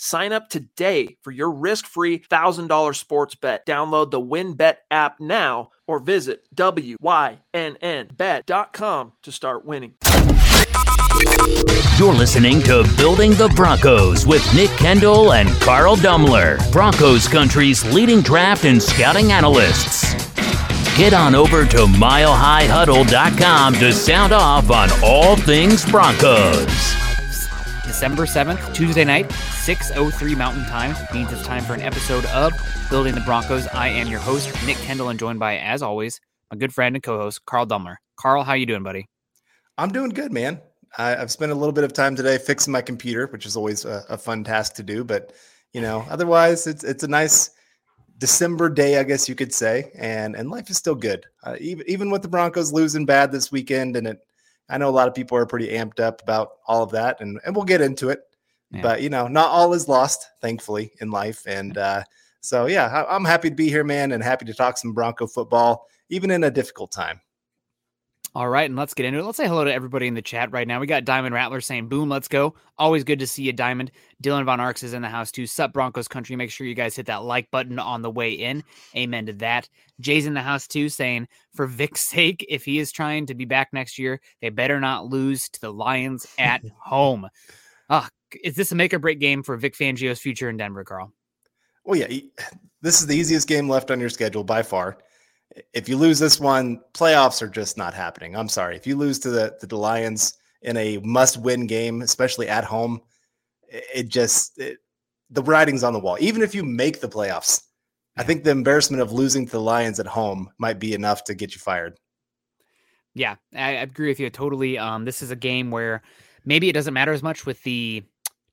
Sign up today for your risk-free $1,000 sports bet. Download the WynnBET app now or visit wynnbet.com to start winning. You're listening to Building the Broncos with Nick Kendell and Carl Dumler, Broncos Country's leading draft and scouting analysts. Get on over to milehighhuddle.com to sound off on all things Broncos. December 7th, Tuesday night, 6.03 Mountain Time means it's time for an episode of Building the Broncos. I am your host, Nick Kendell, and joined by, as always, my good friend and co-host, Carl Dumler. Carl, how you doing, buddy? I'm doing good, man. I, have spent a little bit of time today fixing my computer, which is always a, a fun task to do. But you know, otherwise, it's it's a nice December day, I guess you could say, and and life is still good. Uh, even even with the Broncos losing bad this weekend, and it, I know a lot of people are pretty amped up about all of that, and and we'll get into it. Yeah. But you know, not all is lost, thankfully, in life, and uh, so yeah, I, I'm happy to be here, man, and happy to talk some Bronco football, even in a difficult time. All right, and let's get into it. Let's say hello to everybody in the chat right now. We got Diamond Rattler saying, Boom, let's go. Always good to see you, Diamond. Dylan Von Arx is in the house too. Sup, Broncos country. Make sure you guys hit that like button on the way in. Amen to that. Jay's in the house too, saying, For Vic's sake, if he is trying to be back next year, they better not lose to the Lions at home. Oh, is this a make or break game for Vic Fangio's future in Denver, Carl? Well, yeah. This is the easiest game left on your schedule by far if you lose this one, playoffs are just not happening. I'm sorry. If you lose to the, the Lions in a must win game, especially at home, it just, it, the writing's on the wall. Even if you make the playoffs, I think the embarrassment of losing to the Lions at home might be enough to get you fired. Yeah, I, I agree with you totally. Um, this is a game where maybe it doesn't matter as much with the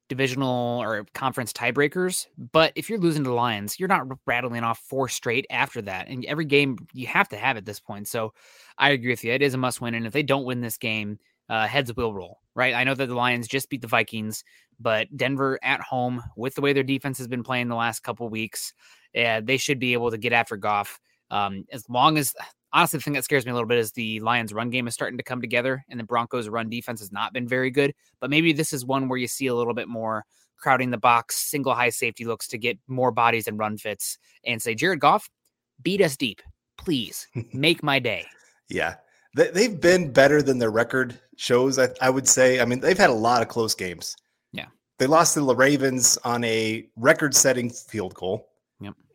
divisional or conference tiebreakers. But if you're losing to the Lions, you're not rattling off four straight after that. And every game you have to have at this point. So I agree with you. It is a must win. And if they don't win this game, uh, heads will roll, right? I know that the Lions just beat the Vikings, but Denver at home, with the way their defense has been playing the last couple weeks, uh, they should be able to get after Goff. Um, as long as honestly, the thing that scares me a little bit is the Lions' run game is starting to come together, and the Broncos' run defense has not been very good. But maybe this is one where you see a little bit more crowding the box, single high safety looks to get more bodies and run fits, and say, Jared Goff, beat us deep, please, make my day. Yeah, they've been better than their record shows. I, I would say. I mean, they've had a lot of close games. Yeah, they lost to the Ravens on a record-setting field goal.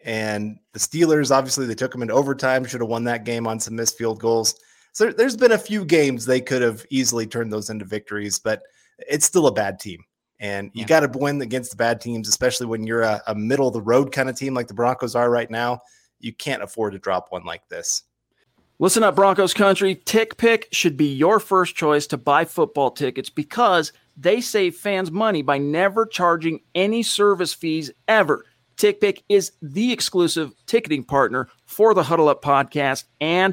And the Steelers, obviously, they took them into overtime, should have won that game on some missed field goals. So there's been a few games they could have easily turned those into victories, but it's still a bad team. And you yeah. got to win against the bad teams, especially when you're a, a middle of the road kind of team like the Broncos are right now. You can't afford to drop one like this. Listen up, Broncos country. TickPick should be your first choice to buy football tickets because they save fans money by never charging any service fees ever. TickPick is the exclusive ticketing partner for the Huddle Up podcast and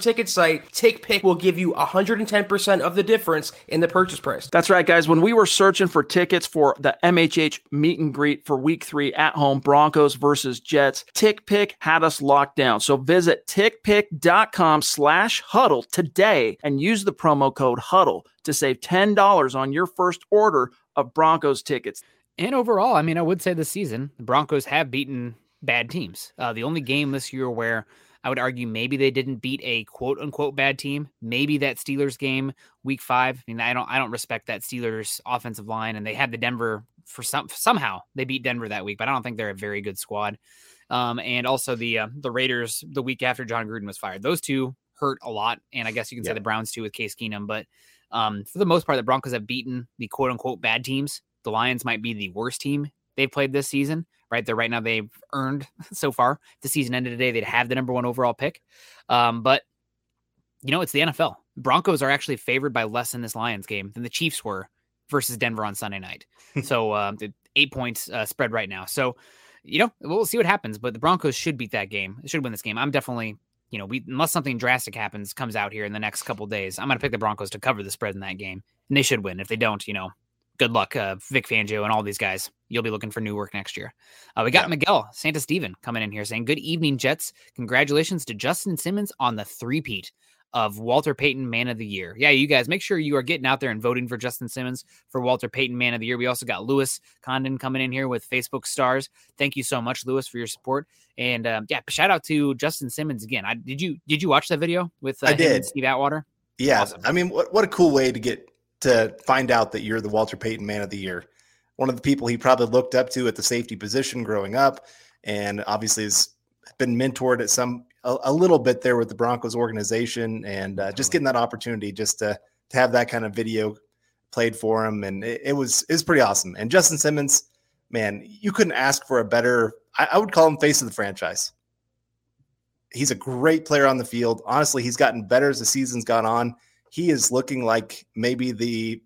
ticket site, TickPick will give you 110% of the difference in the purchase price. That's right, guys. When we were searching for tickets for the MHH meet and greet for week three at home, Broncos versus Jets, TickPick had us locked down. So visit tickpick.com slash huddle today and use the promo code huddle to save $10 on your first order of Broncos tickets. And overall, I mean, I would say this season, the Broncos have beaten bad teams. Uh, the only game this year where I would argue maybe they didn't beat a quote unquote bad team. Maybe that Steelers game, week five. I mean, I don't I don't respect that Steelers offensive line, and they had the Denver for some somehow they beat Denver that week, but I don't think they're a very good squad. Um, and also the uh, the Raiders the week after Jon Gruden was fired. Those two hurt a lot, and I guess you can say the Browns too with Case Keenum. But um, for the most part, the Broncos have beaten the quote unquote bad teams. The Lions might be the worst team they've played this season. Right there, right now they've earned so far. If the season ended today, they'd have the number one overall pick. Um, but you know, it's the NFL. Broncos are actually favored by less in this Lions game than the Chiefs were versus Denver on Sunday night. so um, the eight points uh, spread right now. So you know, we'll see what happens. But the Broncos should beat that game. They Should win this game. I'm definitely, you know, we unless something drastic happens comes out here in the next couple days, I'm gonna pick the Broncos to cover the spread in that game, and they should win. If they don't, you know, good luck, uh, Vic Fangio and all these guys. You'll be looking for new work next year. Uh, we got Miguel Santa Steven coming in here saying, "Good evening, Jets. Congratulations to Justin Simmons on the three-peat." Of Walter Payton Man of the Year. Yeah, you guys make sure you are getting out there and voting for Justin Simmons for Walter Payton Man of the Year. We also got Lewis Condon coming in here with Facebook stars. Thank you so much, Lewis, for your support. And um, yeah, shout out to Justin Simmons again. I did you did you watch that video with uh, I did. Steve Atwater? Yeah, Awesome. I mean, what what a cool way to get to find out that you're the Walter Payton Man of the Year. One of the people he probably looked up to at the safety position growing up, and obviously has been mentored at some a, a little bit there with the Broncos organization, and uh, just getting that opportunity just to to have that kind of video played for him, and it, it was it was pretty awesome. And Justin Simmons, man, you couldn't ask for a better. I, I would call him face of the franchise. He's a great player on the field. Honestly, he's gotten better as the season's gone on. He is looking like maybe the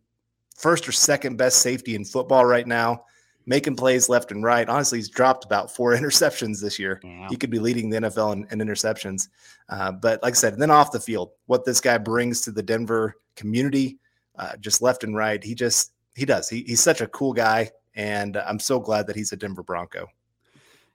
first or second best safety in football right now, making plays left and right. Honestly, he's dropped about four interceptions this year. Yeah. He could be leading the NFL in, in interceptions. Uh, but like I said, then off the field, what this guy brings to the Denver community, uh, just left and right, he just he does. He, he's such a cool guy, and I'm so glad that he's a Denver Bronco.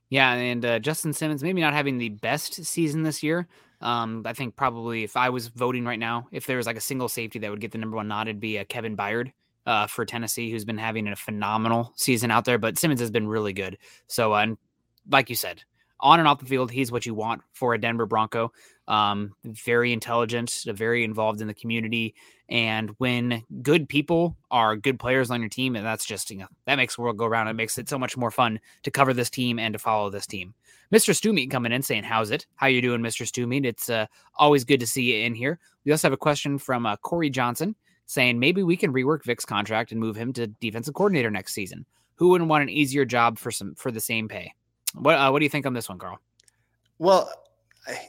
Yeah, and uh, Justin Simmons maybe not having the best season this year. Um, I think probably if I was voting right now, if there was like a single safety that would get the number one nod, it'd be uh, Kevin Byard uh, for Tennessee, who's been having a phenomenal season out there. But Simmons has been really good. So, uh, and like you said, on and off the field, he's what you want for a Denver Bronco. Um, very intelligent, very involved in the community, and when good people are good players on your team, and that's just you know that makes the world go round. It makes it so much more fun to cover this team and to follow this team. Mr. Stewmeat coming in saying, "How's it? How you doing, Mr. Stewmeat? It's uh, always good to see you in here." We also have a question from uh, Corey Johnson saying, "Maybe we can rework Vic's contract and move him to defensive coordinator next season. Who wouldn't want an easier job for some for the same pay?" What uh, what do you think on this one, Carl? Well, I,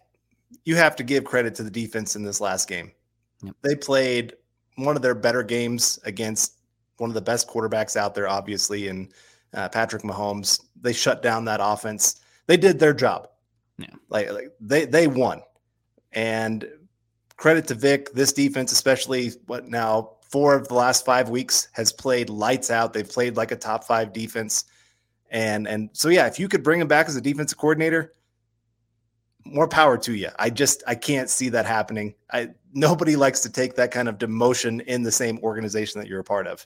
you have to give credit to the defense in this last game. Yep. They played one of their better games against one of the best quarterbacks out there, obviously, and uh, Patrick Mahomes. They shut down that offense. They did their job. Yeah. Like, like they they won. And credit to Vic, this defense, especially what now four of the last five weeks has played lights out. They've played like a top five defense. And and so yeah, if you could bring him back as a defensive coordinator, more power to you. I just I can't see that happening. I nobody likes to take that kind of demotion in the same organization that you're a part of.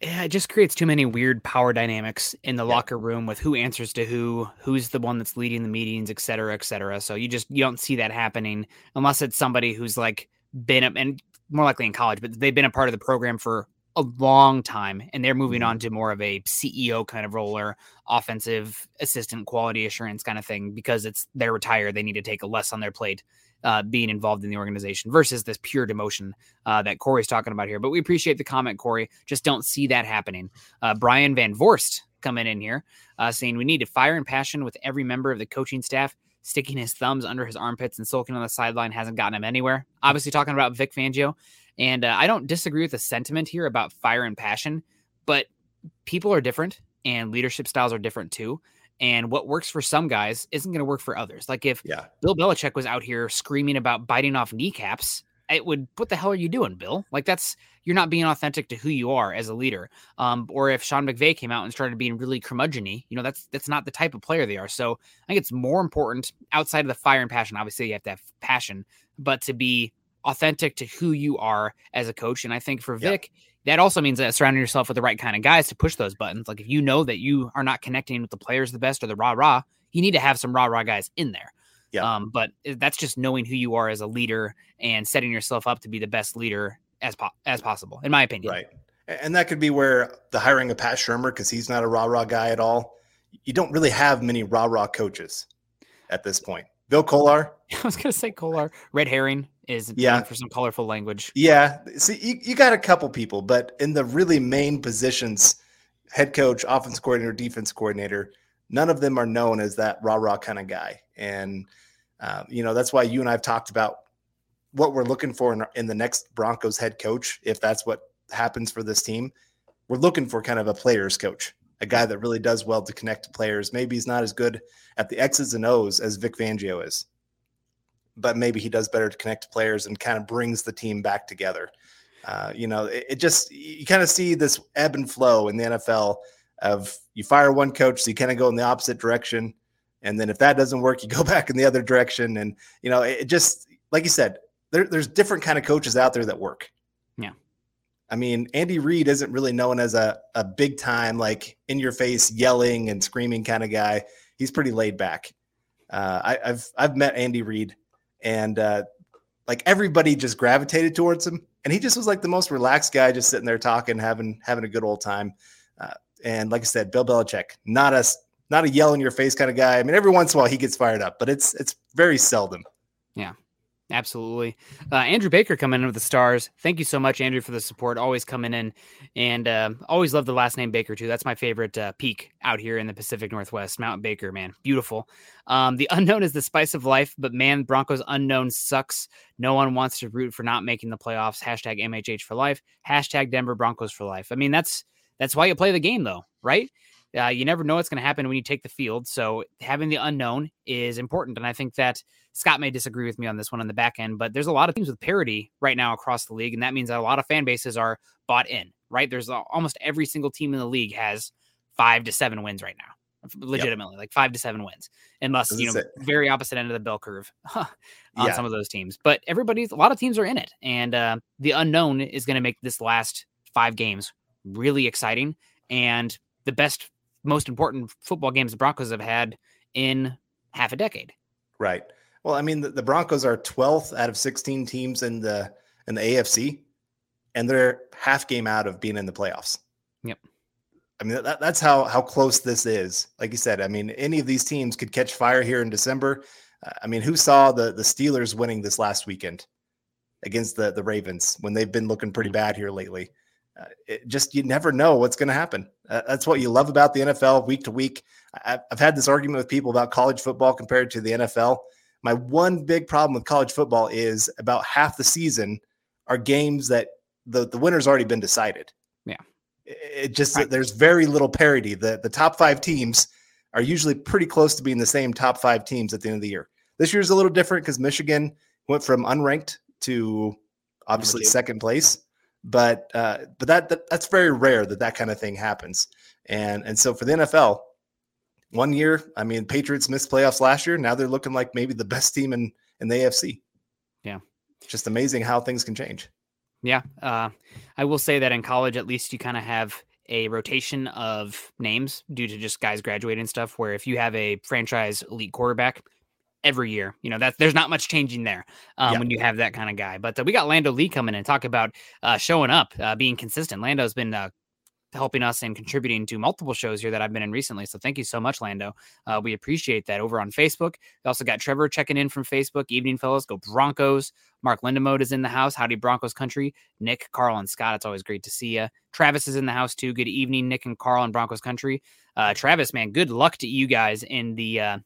yeah, it just creates too many weird power dynamics in the Yeah. locker room with who answers to who, who's the one that's leading the meetings, et cetera, et cetera. So you just you don't see that happening unless it's somebody who's like been up and more likely in college, but they've been a part of the program for a long time and they're moving on mm-hmm. to more of a CEO kind of role or offensive assistant quality assurance kind of thing because it's they're retired. They need to take a less on their plate uh, being involved in the organization versus this pure demotion uh, that Corey's talking about here. But we appreciate the comment, Corey. Just don't see that happening. Uh, Brian Van Vorst coming in here uh, saying we need to fire and passion with every member of the coaching staff. Sticking his thumbs under his armpits and sulking on the sideline hasn't gotten him anywhere. Obviously, talking about Vic Fangio. And uh, I don't disagree with the sentiment here about fire and passion, but people are different and leadership styles are different too. And what works for some guys isn't going to work for others. Like if Yeah. Bill Belichick was out here screaming about biting off kneecaps, it would what the hell are you doing, Bill? Like that's you're not being authentic to who you are as a leader. Um, or if Sean McVay came out and started being really curmudgeony, you know, that's that's not the type of player they are. So I think it's more important outside of the fire and passion. Obviously, you have to have passion, but to be authentic to who you are as a coach. And I think for Yeah. That also means that surrounding yourself with the right kind of guys to push those buttons. Like if you know that you are not connecting with the players the best or the rah rah, you need to have some rah rah guys in there. Yeah. Um, but that's just knowing who you are as a leader and setting yourself up to be the best leader as po- as possible, in my opinion. Right. And that could be where the hiring of Pat Shurmur, because he's not a rah rah guy at all. You don't really have many rah rah coaches at this point. Bill Kollar. I was gonna say Kollar. Red herring is Yeah. for some colorful language. Yeah. See, you, you got a couple people, but in the really main positions, head coach, offense coordinator, defense coordinator, none of them are known as that rah rah kind of guy. And, um, you know, that's why you and I have talked about what we're looking for in, in the next Broncos head coach, if that's what happens for this team. We're looking for kind of a player's coach, a guy that really does well to connect to players. Maybe he's not as good at the X's and O's as Vic Fangio is but maybe he does better to connect to players and kind of brings the team back together. Uh, you know, it, it just you kind of see this ebb and flow in the NFL of you fire one coach, so you kind of go in the opposite direction, and then if that doesn't work, you go back in the other direction, and you know, it, it just like you said, there, there's different kind of coaches out there that work. Yeah. I mean, Andy Reid isn't really known as a, a big time, like in your face, yelling and screaming kind of guy. He's pretty laid back. Uh, I, I've I've met Andy Reid and uh, like everybody just gravitated towards him and he just was like the most relaxed guy just sitting there talking having having a good old time. Uh, and like i said bill belichick not a not a yell in your face kind of guy. I mean every once in a while he gets fired up but it's it's very seldom Absolutely. Uh, Andrew Baker coming in with the stars. Thank you so much, Andrew, for the support. Always coming in and uh, always love the last name Baker, too. That's my favorite uh, peak out here in the Pacific Northwest. Mount Baker, man. Beautiful. Um, the unknown is the spice of life, but man, Broncos unknown sucks. No one wants to root for not making the playoffs. Hashtag MHH for life. Hashtag Denver Broncos for life. I mean, that's that's why you play the game, though, right? Uh, you never know what's going to happen when you take the field. So having the unknown is important. And I think that Scott may disagree with me on this one on the back end, but there's a lot of teams with parity right now across the league. And that means that a lot of fan bases are bought in, right? There's almost every single team in the league has five to seven wins right now, legitimately, like five to seven wins, unless, Does you know, say- very opposite end of the bell curve on Yeah. some of those teams. But everybody's, a lot of teams are in it. And uh, the unknown is going to make this last five games really exciting and the best, most important football games the Broncos have had in half a decade. right well i mean the, the broncos are 12th out of 16 teams in the in the afc and they're half game out of being in the playoffs Yep. I mean, that, that's how how close this is. Like you said, I mean, any of these teams could catch fire here in December. Uh, I mean, who saw the the Steelers winning this last weekend against the the Ravens when they've been looking pretty bad here lately? Uh, it just you never know what's going to happen. Uh, that's what you love about the NFL week to week. I, I've had this argument with people about college football compared to the NFL. My one big problem with college football is about half the season are games that the the winner's already been decided. Yeah. It it just Right. there's very little parity. The the top five teams are usually pretty close to being the same top five teams at the end of the year. This year's a little different because Michigan went from unranked to obviously second place, but uh, but that, that that's very rare that that kind of thing happens. And and so for the NFL, one year, I mean, Patriots missed playoffs last year. Now they're looking like maybe the best team in in the AFC. Yeah. just amazing how things can change. Yeah. Uh, I will say that in college, at least you kind of have a rotation of names due to just guys graduating and stuff. Where if you have a franchise elite quarterback every year, you know, that there's not much changing there um, Yeah. when you have that kind of guy. But uh, we got Lando Lee coming in, talk about uh, showing up, uh, being consistent. Lando's been uh, helping us and contributing to multiple shows here that I've been in recently. So thank you so much, Lando. Uh, we appreciate that over on Facebook. We also got Trevor checking in from Facebook. Evening, fellas. Go Broncos. Mark Lindemode is in the house. Howdy, Broncos country. Nick, Carl, and Scott. It's always great to see you. Travis is in the house too. Good evening, Nick and Carl and Broncos country. Uh, Travis, man, good luck to you guys in the uh,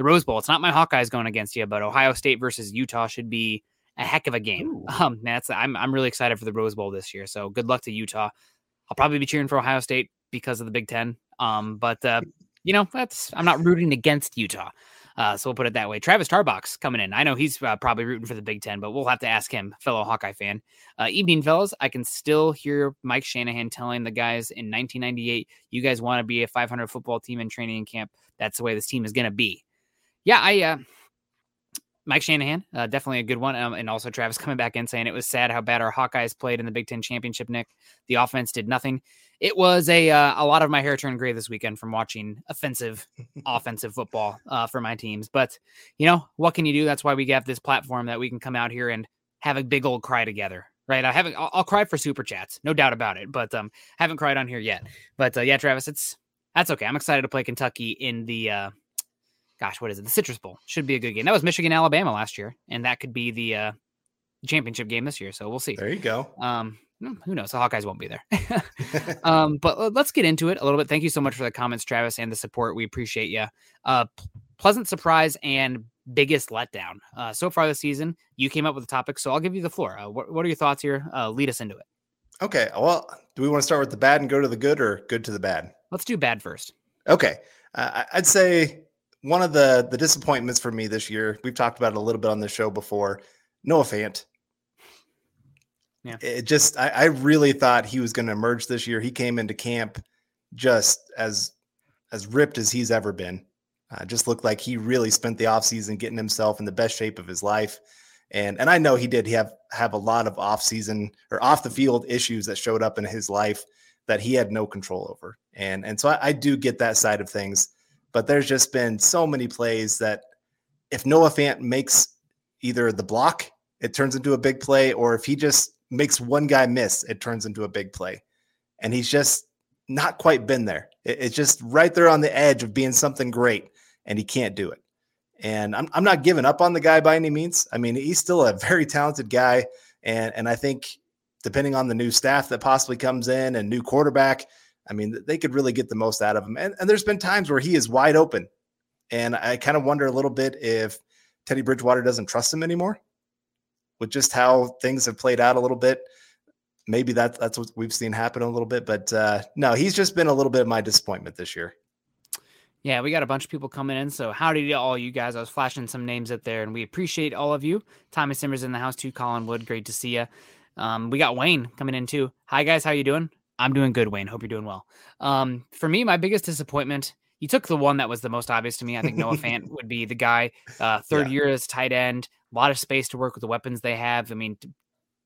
the Rose Bowl. It's not my Hawkeyes going against you, but Ohio State versus Utah should be a heck of a game. Um, man, that's I'm I'm really excited for the Rose Bowl this year. So good luck to Utah. I'll probably be cheering for Ohio State because of the Big Ten. Um, but uh, you know, that's I'm not rooting against Utah. Uh, so we'll put it that way. Travis Tarbox coming in. I know he's uh, probably rooting for the Big Ten, but we'll have to ask him, fellow Hawkeye fan. Uh, evening, fellas. I can still hear Mike Shanahan telling the guys in 1998, "You guys want to be a 500 football team in training camp. That's the way this team is going to be." Yeah, I. Uh, Mike Shanahan, uh, definitely a good one, um, and also Travis coming back in saying it was sad how bad our Hawkeyes played in the Big Ten championship. Nick, the offense did nothing. It was a uh, a lot of my hair turned gray this weekend from watching offensive, offensive football uh, for my teams. But you know what can you do? That's why we have this platform that we can come out here and have a big old cry together. Right? I haven't. I'll, I'll cry for super chats, no doubt about it. But um, haven't cried on here yet. But uh, yeah, Travis, it's that's okay. I'm excited to play Kentucky in the uh, gosh, what is it? The Citrus Bowl should be a good game. That was Michigan Alabama last year, and that could be the uh, championship game this year. So we'll see. There you go. Um, hmm, who knows? The Hawkeyes won't be there. um, but let's get into it a little bit. Thank you so much for the comments, Travis, and the support. We appreciate you. Uh, pleasant surprise and biggest letdown uh, so far this season. You came up with the topic, so I'll give you the floor. Uh, what, what are your thoughts here? Uh, lead us into it. Okay. Well, do we want to start with the bad and go to the good, or good to the bad? Let's do bad first. Okay. Uh, I'd say one of the the disappointments for me this year. We've talked about it a little bit on the show before. Noah Fant. Yeah. It just I, I really thought he was going to emerge this year. He came into camp just as as ripped as he's ever been. Uh, just looked like he really spent the offseason getting himself in the best shape of his life. And and I know he did have have a lot of offseason or off the field issues that showed up in his life that he had no control over. And and so I, I do get that side of things. But there's just been so many plays that if Noah Fant makes either the block, it turns into a big play, or if he just makes one guy miss, it turns into a big play. And he's just not quite been there. It's just right there on the edge of being something great, and he can't do it. And I'm, I'm not giving up on the guy by any means. I mean, he's still a very talented guy. And, and I think depending on the new staff that possibly comes in and new quarterback, I mean, they could really get the most out of him. And, and there's been times where he is wide open. And I kind of wonder a little bit if Teddy Bridgewater doesn't trust him anymore with just how things have played out a little bit. Maybe that, that's what we've seen happen a little bit. But uh, no, he's just been a little bit of my disappointment this year. Yeah, we got a bunch of people coming in. So howdy to all you guys. I was flashing some names up there, and we appreciate all of you. Tommy Simmers in the house too. Colin Wood, great to see you. Um, we got Wayne coming in too. Hi guys, how you doing? I'm doing good, Wayne. Hope you're doing well. Um, for me, my biggest disappointment. You took the one that was the most obvious to me. I think Noah Fant would be the guy. Uh, third yeah. year as tight end, a lot of space to work with the weapons they have. I mean,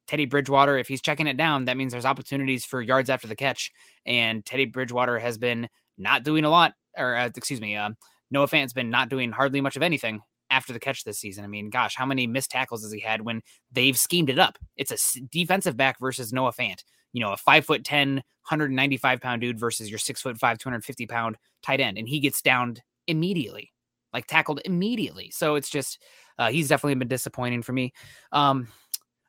Teddy Bridgewater, if he's checking it down, that means there's opportunities for yards after the catch. And Teddy Bridgewater has been not doing a lot, or uh, excuse me, uh, Noah Fant's been not doing hardly much of anything after the catch this season. I mean, gosh, how many missed tackles has he had when they've schemed it up? It's a defensive back versus Noah Fant. You know, a five foot 10, 195 pound dude versus your six foot five, 250 pound tight end. And he gets downed immediately, like tackled immediately. So it's just, uh, he's definitely been disappointing for me. Um,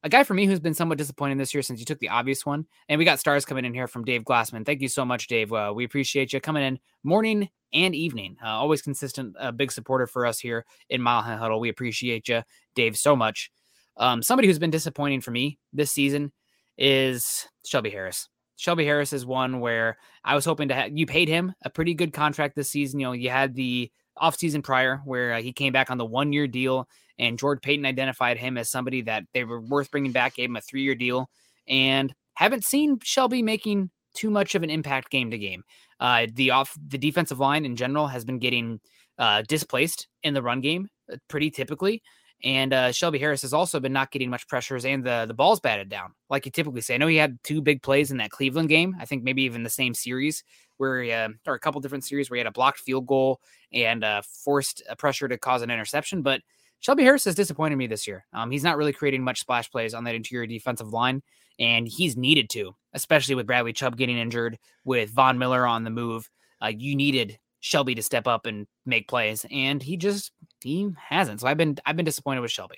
a guy for me who's been somewhat disappointing this year since you took the obvious one. And we got stars coming in here from Dave Glassman. Thank you so much, Dave. Uh, we appreciate you coming in morning and evening. Uh, always consistent, a uh, big supporter for us here in Mile High Huddle. We appreciate you, Dave, so much. Um, somebody who's been disappointing for me this season is Shelby Harris. Shelby Harris is one where I was hoping to have you paid him a pretty good contract this season. You know, you had the offseason prior where uh, he came back on the one year deal and George Paton identified him as somebody that they were worth bringing back, gave him a three year deal, and haven't seen Shelby making too much of an impact game to game. Uh, the off the defensive line in general has been getting uh, displaced in the run game uh, pretty typically. And uh, Shelby Harris has also been not getting much pressures and the the ball's batted down, like you typically say. I know he had two big plays in that Cleveland game. I think maybe even the same series where he, uh, or a couple different series where he had a blocked field goal and uh, forced a pressure to cause an interception. But Shelby Harris has disappointed me this year. Um, he's not really creating much splash plays on that interior defensive line, and he's needed to, especially with Bradley Chubb getting injured, with Von Miller on the move. Uh, you needed Shelby to step up and make plays, and he just he hasn't. So I've been I've been disappointed with Shelby,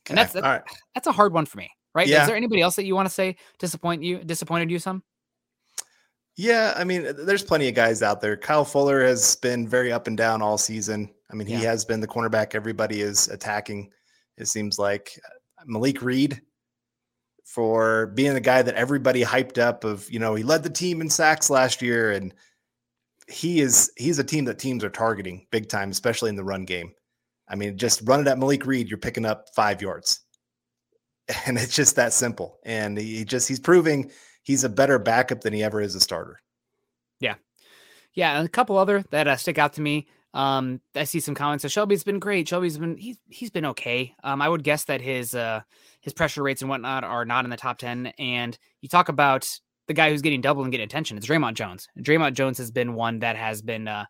okay. and that's that's, right. that's a hard one for me, right? Yeah. Is there anybody else that you want to say disappoint you disappointed you some? Yeah, I mean, there's plenty of guys out there. Kyle Fuller has been very up and down all season. I mean, he yeah. has been the cornerback everybody is attacking. It seems like uh, Malik Reed for being the guy that everybody hyped up of, you know, he led the team in sacks last year and he is he's a team that teams are targeting big time, especially in the run game. I mean, just run it at Malik Reed, you're picking up 5 yards. And it's just that simple. And he just he's proving he's a better backup than he ever is a starter. Yeah. Yeah, and a couple other that uh, stick out to me. Um, I see some comments. So Shelby's been great. Shelby's been he's he's been okay. Um, I would guess that his uh his pressure rates and whatnot are not in the top ten. And you talk about the guy who's getting double and getting attention. It's Dre'Mont Jones. Dre'Mont Jones has been one that has been uh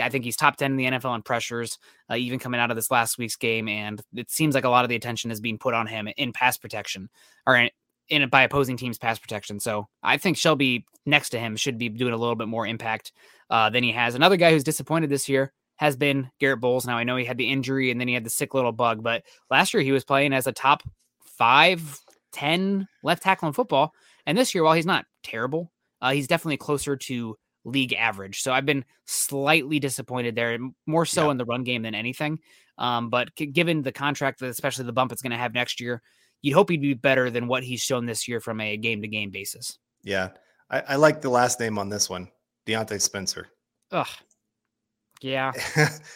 I think he's top 10 in the NFL on pressures, uh, even coming out of this last week's game. And it seems like a lot of the attention is being put on him in pass protection or in, in by opposing teams pass protection. So I think Shelby next to him should be doing a little bit more impact uh, than he has. Another guy who's disappointed this year has been Garett Bolles. Now I know he had the injury and then he had the sick little bug, but last year he was playing as a top five, 10 left tackle in football. And this year, while he's not terrible, uh, he's definitely closer to league average. So I've been slightly disappointed there, more so yeah. in the run game than anything. Um, but c- given the contract, especially the bump it's going to have next year, you'd hope he'd be better than what he's shown this year from a game to game basis. Yeah. I, I, like the last name on this one, Diontae Spencer. Ugh. Yeah.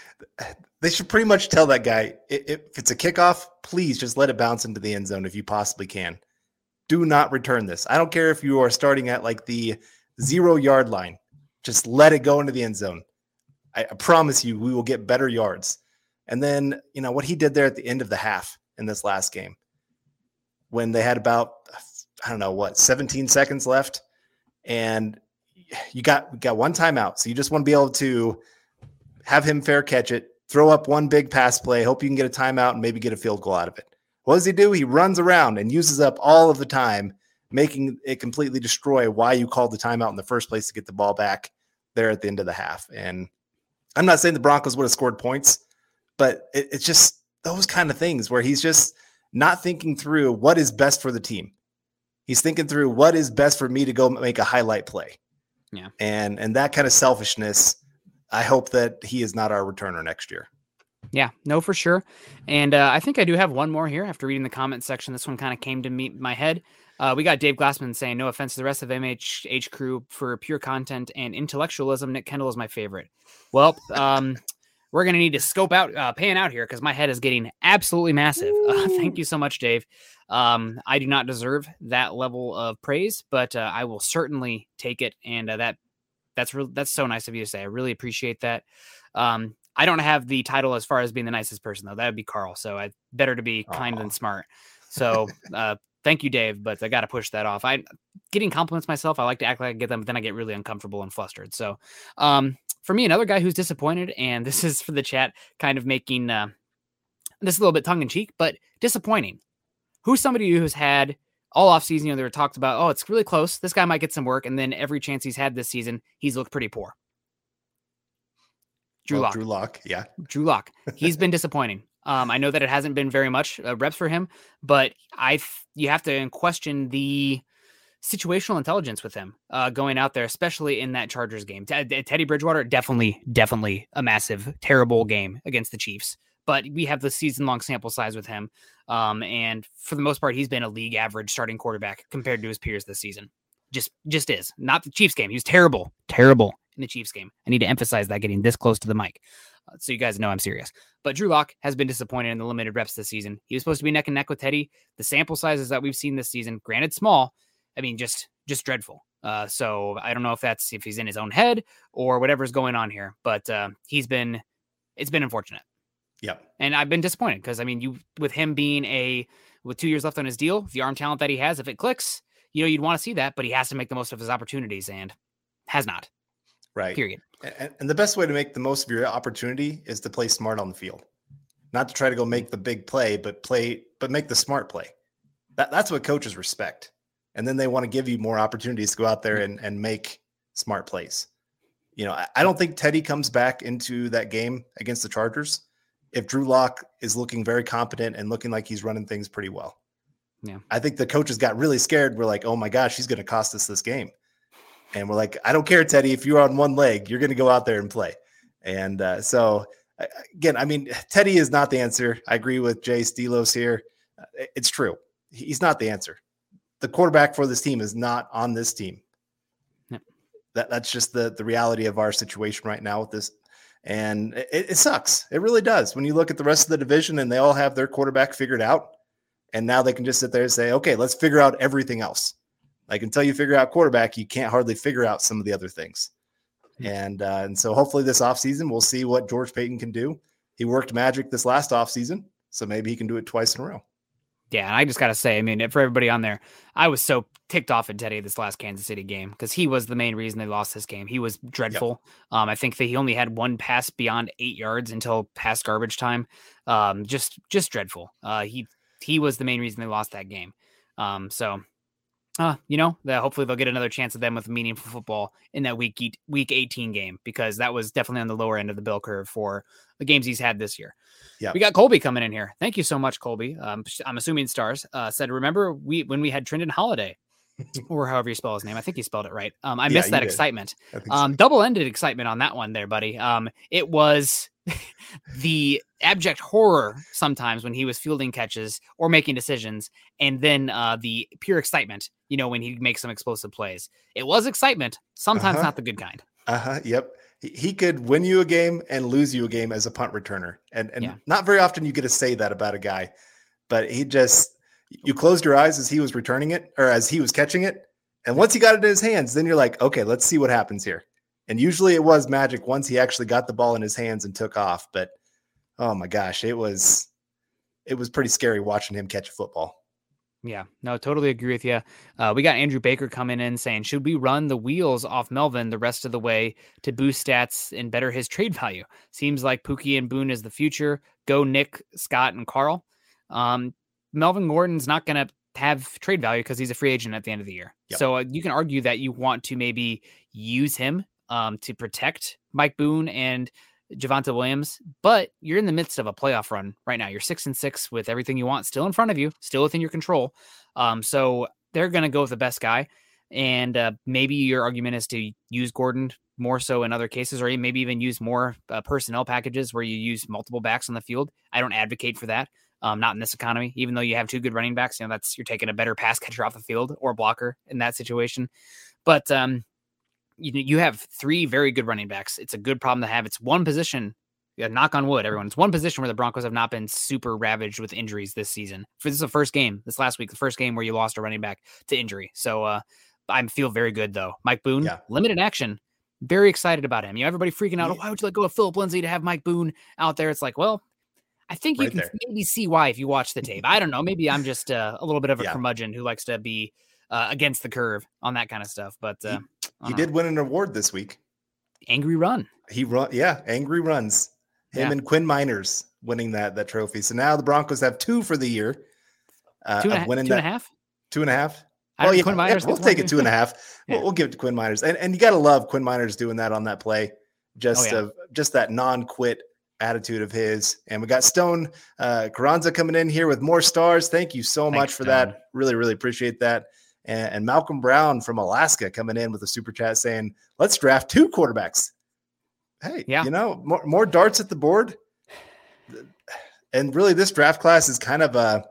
they should pretty much tell that guy if it's a kickoff, please just let it bounce into the end zone if you possibly can. Do not return this. I don't care if you are starting at like the zero yard line, just let it go into the end zone. I, I promise you, we will get better yards. And then, you know, what he did there at the end of the half in this last game when they had about, I don't know, what, 17 seconds left. And you got got one timeout. So you just want to be able to have him fair catch it, throw up one big pass play, hope you can get a timeout and maybe get a field goal out of it. What does he do? He runs around and uses up all of the time, making it completely destroy why you called the timeout in the first place to get the ball back there at the end of the half. And I'm not saying the Broncos would have scored points, but it, it's just those kind of things where he's just not thinking through what is best for the team. He's thinking through what is best for me to go make a highlight play. Yeah. And and that kind of selfishness I hope that he is not our returner next year. Yeah, no, for sure. And uh, I think I do have one more here after reading the comment section. This one kind of came to me my head. Uh, we got Dave Glassman saying, "No offense to the rest of MHH crew for pure content and intellectualism. Nick Kendell is my favorite." Well, um, we're gonna need to scope out, uh, pan out here because my head is getting absolutely massive. Uh, thank you so much, Dave. Um, I do not deserve that level of praise, but uh, I will certainly take it, and uh, that that's real. That's so nice of you to say. I really appreciate that. Um, I don't have the title as far as being the nicest person though. That would be Carl. So I better to be Aww. kind than smart. So uh, thank you, Dave. But I got to push that off. I getting compliments myself. I like to act like I get them, but then I get really uncomfortable and flustered. So um, for me, another guy who's disappointed, and this is for the chat, kind of making uh, this a little bit tongue in cheek, but disappointing. Who's somebody who's had all off season, you know, they were talked about, oh, it's really close. This guy might get some work. And then every chance he's had this season, he's looked pretty poor. Drew Lock. Drew Lock, yeah. Drew Lock. He's been disappointing. Um, I know that it hasn't been very much uh, reps for him, but I you have to question the situational intelligence with him uh, going out there, especially in that Chargers game. T- Teddy Bridgewater, definitely, definitely a massive, terrible game against the Chiefs but we have the season long sample size with him. Um, and for the most part, he's been a league average starting quarterback compared to his peers this season. Just, just is not the Chiefs game. He was terrible, terrible in the Chiefs game. I need to emphasize that getting this close to the mic. Uh, so you guys know I'm serious. But Drew Lock has been disappointed in the limited reps this season. He was supposed to be neck and neck with Teddy. The sample sizes that we've seen this season, granted small, I mean just just dreadful. Uh, so I don't know if that's if he's in his own head or whatever's going on here, but uh, he's been it's been unfortunate. Yep. And I've been disappointed because I mean, you with him being a with two years left on his deal, the arm talent that he has, if it clicks, you know, you'd want to see that, but he has to make the most of his opportunities and has not. Right. Period. And, and the best way to make the most of your opportunity is to play smart on the field, not to try to go make the big play, but play, but make the smart play. That, that's what coaches respect. And then they want to give you more opportunities to go out there mm-hmm. and, and make smart plays. You know, I, I don't think Teddy comes back into that game against the Chargers if Drew Lock is looking very competent and looking like he's running things pretty well. Yeah. I think the coaches got really scared. We're like, oh my gosh, he's going to cost us this game. And we're like, I don't care, Teddy. If you're on one leg, you're going to go out there and play. And uh, so, again, I mean, Teddy is not the answer. I agree with Jay Stelos here. Uh, it's true. He's not the answer. The quarterback for this team is not on this team. That, that's just the, the reality of our situation right now with this and it, it, sucks. It really does. When you look at the rest of the division and they all have their quarterback figured out, and now they can just sit there and say, okay, let's figure out everything else. Like until you figure out quarterback, you can't hardly figure out some of the other things. Mm-hmm. And uh, and so hopefully this offseason we'll see what George Paton can do. He worked magic this last offseason, so maybe he can do it twice in a row. Yeah, and I just got to say, I mean, for everybody on there, I was so ticked off at Teddy this last Kansas City game because he was the main reason they lost this game. He was dreadful. Yep. Um, I think that he only had one pass beyond eight yards until past garbage time. Um, just just dreadful. Uh, he he was the main reason they lost that game. Um, so uh, you know, that hopefully they'll get another chance at them with meaningful football in that week week 18 game because that was definitely on the lower end of the bill curve for the games he's had this year. Yeah. We got Colby coming in here. Thank you so much, Colby. Um, I'm assuming stars uh, said, remember we when we had Trindon Holliday or however you spell his name. I think he spelled it right. Um, I Yeah, missed that did. excitement. So. Um, double ended excitement on that one there, buddy. Um, it was the abject horror sometimes when he was fielding catches or making decisions, and then uh, the pure excitement, you know, when he makes some explosive plays. It was excitement, sometimes Uh-huh. not the good kind. Uh huh. Yep. He, could win you a game and lose you a game as a punt returner, and and Yeah. not very often you get to say that about a guy, but he just you closed your eyes as he was returning it or as he was catching it, and once he got it in his hands, then you're like, okay, let's see what happens here. And usually it was magic once he actually got the ball in his hands and took off. But oh my gosh, it was it was pretty scary watching him catch a football. Yeah, no, totally agree with you. Uh, we got Andrew Baker coming in saying, should we run the wheels off Melvin the rest of the way to boost stats and better his trade value? Seems like Pookie and Boone is the future. Go Nick, Scott, and Carl. Um, Melvin Gordon's not going to have trade value because he's a free agent at the end of the year. Yep. So uh, you can argue that you want to maybe use him um, to protect Mike Boone and Javonte Williams, but you're in the midst of a playoff run right now. You're six and six with everything you want still in front of you, still within your control. Um, so they're going to go with the best guy. And uh, maybe your argument is to use Gordon more so in other cases, or maybe even use more uh, personnel packages where you use multiple backs on the field. I don't advocate for that. Um, not in this economy. Even though you have two good running backs, you know that's you're taking a better pass catcher off the field or blocker in that situation. But um, you you have three very good running backs. It's a good problem to have. It's one position. Yeah, knock on wood, everyone. It's one position where the Broncos have not been super ravaged with injuries this season. For this is the first game, this last week, the first game where you lost a running back to injury. So uh, I feel very good though. Mike Boone, Yeah. limited action. Very excited about him. You know, everybody freaking out. Yeah. "Oh, why would you let go of Phillip Lindsay to have Mike Boone out there? It's like, well, I think you Right can there. maybe see why if you watch the tape. I don't know. Maybe I'm just uh, a little bit of a Yeah. curmudgeon who likes to be uh, against the curve on that kind of stuff. But uh, He don't did win an award this week. angry run. He run, yeah, angry runs. Him Yeah. and Quinn Meinerz winning that that trophy. So now the Broncos have two for the year. Uh, Two and a winning Two and that a half. two and a half. I Oh yeah, Quinn yeah, Miners we'll take it two and a half. Yeah. We'll, we'll give it to Quinn Meinerz, and and you gotta love Quinn Meinerz doing that on that play. Just Oh, yeah. of just that non-quit attitude of his. And we got Stone uh, Carranza coming in here with more stars. Thank you so Thanks, much for Stone. that. Really, really appreciate that. And, and Malcolm Brown from Alaska coming in with a super chat saying, "Let's draft two quarterbacks." Hey, Yeah. you know, more more darts at the board. And really, this draft class is kind of a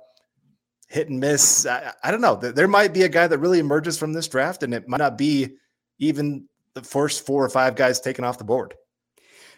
hit and miss. I, I don't know. There, there might be a guy that really emerges from this draft, and it might not be even the first four or five guys taken off the board.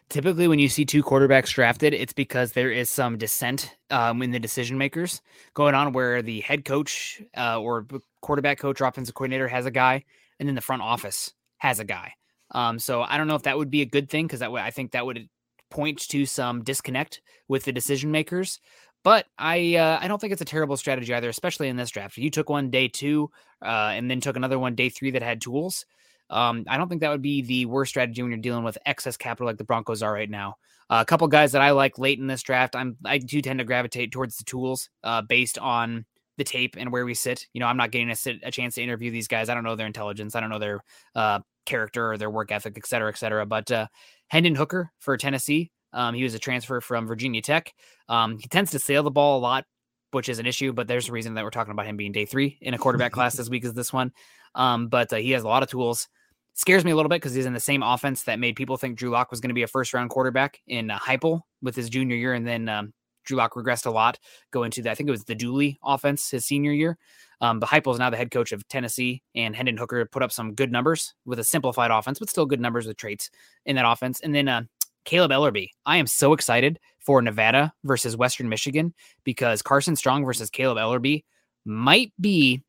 Typically, when you see two quarterbacks drafted, it's because there is some dissent um, in the decision makers going on, where the head coach uh, or quarterback coach or offensive coordinator has a guy, and then the front office has a guy. Um, so I don't know if that would be a good thing because that I think that would point to some disconnect with the decision makers. But I uh, I don't think it's a terrible strategy either, especially in this draft. You took one day two, uh, and then took another one day three that had tools. Um, I don't think that would be the worst strategy when you're dealing with excess capital like the Broncos are right now. Uh, a couple guys that I like late in this draft, I'm I do tend to gravitate towards the tools uh, based on the tape and where we sit. You know, I'm not getting a, sit, a chance to interview these guys. I don't know their intelligence. I don't know their uh, character or their work ethic, et cetera, et cetera. But uh, Hendon Hooker for Tennessee, um, he was a transfer from Virginia Tech. Um, he tends to sail the ball a lot, which is an issue. But there's a reason that we're talking about him being day three in a quarterback class this week as this one. Um, but uh, he has a lot of tools. Scares me a little bit because he's in the same offense that made people think Drew Lock was going to be a first round quarterback in uh, Heupel with his junior year, and then um, Drew Lock regressed a lot going to the I think it was the Dooley offense his senior year. Um, but Heupel is now the head coach of Tennessee, and Hendon Hooker put up some good numbers with a simplified offense, but still good numbers with traits in that offense. And then uh, Caleb Eleby, I am so excited for Nevada versus Western Michigan because Carson Strong versus Caleb Eleby might be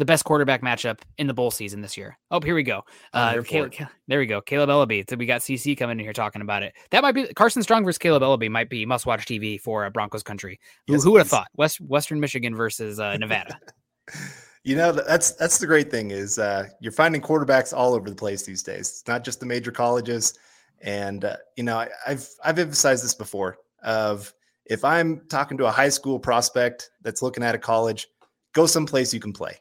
the best quarterback matchup in the bowl season this year. Oh, here we go. Uh, Caleb, there we go. Caleb Eleby. So we got CC coming in here talking about it. That might be Carson Strong versus Caleb Eleby might be must watch TV for uh, Broncos country. Who, Yes, who would have thought? West Western Michigan versus uh, Nevada. You know, that's that's the great thing is uh, you're finding quarterbacks all over the place these days. It's not just the major colleges, and uh, you know, I, I've I've emphasized this before. Of if I'm talking to a high school prospect that's looking at a college, go someplace you can play.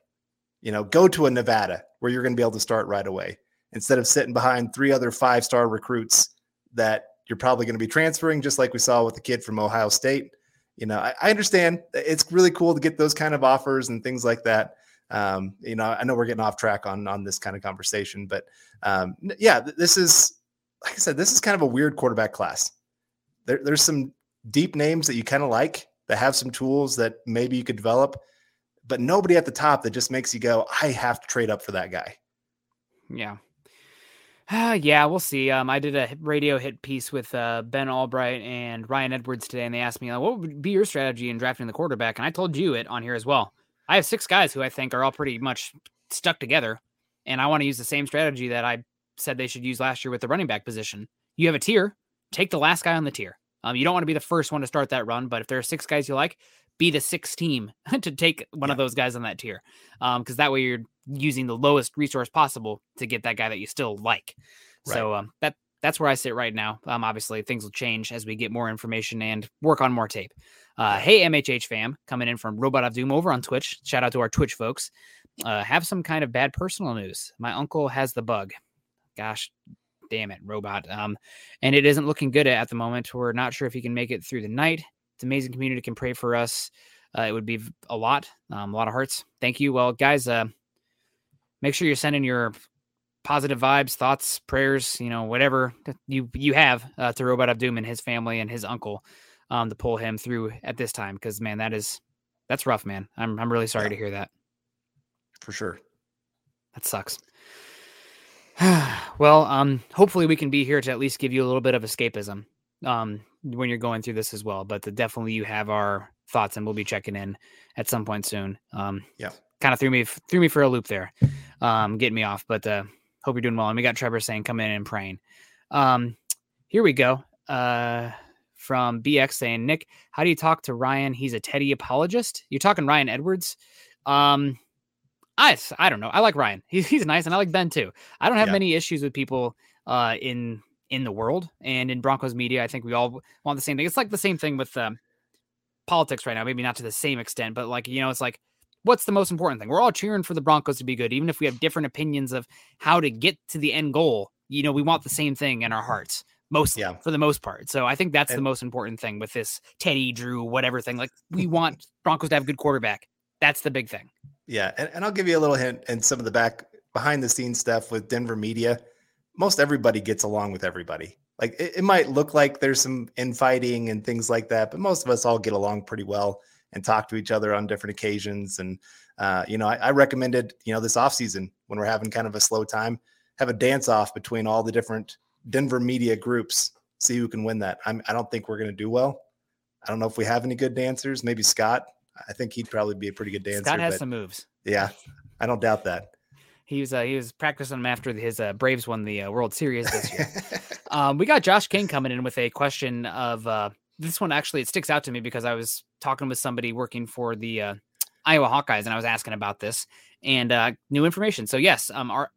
You know, go to a Nevada where you're going to be able to start right away instead of sitting behind three other five star recruits that you're probably going to be transferring, just like we saw with the kid from Ohio State. You know, I, I understand it's really cool to get those kind of offers and things like that. Um, you know, I know we're getting off track on on this kind of conversation, but um, yeah, this is like I said, this is kind of a weird quarterback class. There, there's some deep names that you kind of like that have some tools that maybe you could develop, but nobody at the top that just makes you go, I have to trade up for that guy. Yeah. Uh, yeah, we'll see. Um, I did a radio hit piece with uh, Ben Albright and Ryan Edwards today, and they asked me, like, "What would be your strategy in drafting the quarterback?" And I told you it on here as well. I have six guys who I think are all pretty much stuck together, and I want to use the same strategy that I said they should use last year with the running back position. You have a tier, take the last guy on the tier. Um, you don't want to be the first one to start that run, but if there are six guys you like, be the sixth team to take one yeah. of those guys on that tier. Um, because that way you're using the lowest resource possible to get that guy that you still like. Right. So um, that that's where I sit right now. Um, obviously things will change as we get more information and work on more tape. Uh, hey MHH fam, coming in from Robot of Doom over on Twitch. Shout out to our Twitch folks. Uh, have some kind of bad personal news. My uncle has the bug. Gosh, damn it, robot. Um, and it isn't looking good at the moment. We're not sure if he can make it through the night. It's amazing community can pray for us. Uh, it would be a lot, um, a lot of hearts. Thank you. Well, guys, uh, make sure you're sending your positive vibes, thoughts, prayers, you know, whatever you you have uh, to Robot of Doom and his family and his uncle um, to pull him through at this time. Because man, that is that's rough, man. I'm I'm really sorry yeah. to hear that. For sure. That sucks. well, um, hopefully we can be here to at least give you a little bit of escapism um, when you're going through this as well. But the, definitely you have our thoughts, and we'll be checking in at some point soon. Um, yeah, kind of threw me threw me for a loop there, um, getting me off. But uh, hope you're doing well. And we got Trevor saying come in and praying. Um, here we go. Uh, from BX saying, Nick, how do you talk to Ryan? He's a Teddy apologist. You're talking Ryan Edwards. Um, I I don't know. I like Ryan. He's he's nice, and I like Ben too. I don't have yeah. many issues with people uh, in in the world and in Broncos media. I think we all want the same thing. It's like the same thing with um, politics right now. Maybe not to the same extent, but like you know, it's like what's the most important thing? We're all cheering for the Broncos to be good, even if we have different opinions of how to get to the end goal. You know, we want the same thing in our hearts mostly yeah. for the most part. So I think that's and, the most important thing with this Teddy Drew whatever thing. Like we want Broncos to have a good quarterback. That's the big thing. Yeah, and, and I'll give you a little hint and some of the back behind the scenes stuff with Denver media. Most everybody gets along with everybody. Like it, it might look like there's some infighting and things like that, but most of us all get along pretty well and talk to each other on different occasions. And uh, you know, I, I recommended you know this off season when we're having kind of a slow time, have a dance off between all the different Denver media groups, see who can win that. I'm, I don't think we're going to do well. I don't know if we have any good dancers. Maybe Scott. I think he'd probably be a pretty good dancer. Scott has some moves. Yeah, I don't doubt that. He was uh, he was practicing them after his uh, Braves won the uh, World Series this year. um, we got Josh King coming in with a question of uh, this one. Actually, it sticks out to me because I was talking with somebody working for the uh, Iowa Hawkeyes, and I was asking about this and uh, new information. So yes, um, our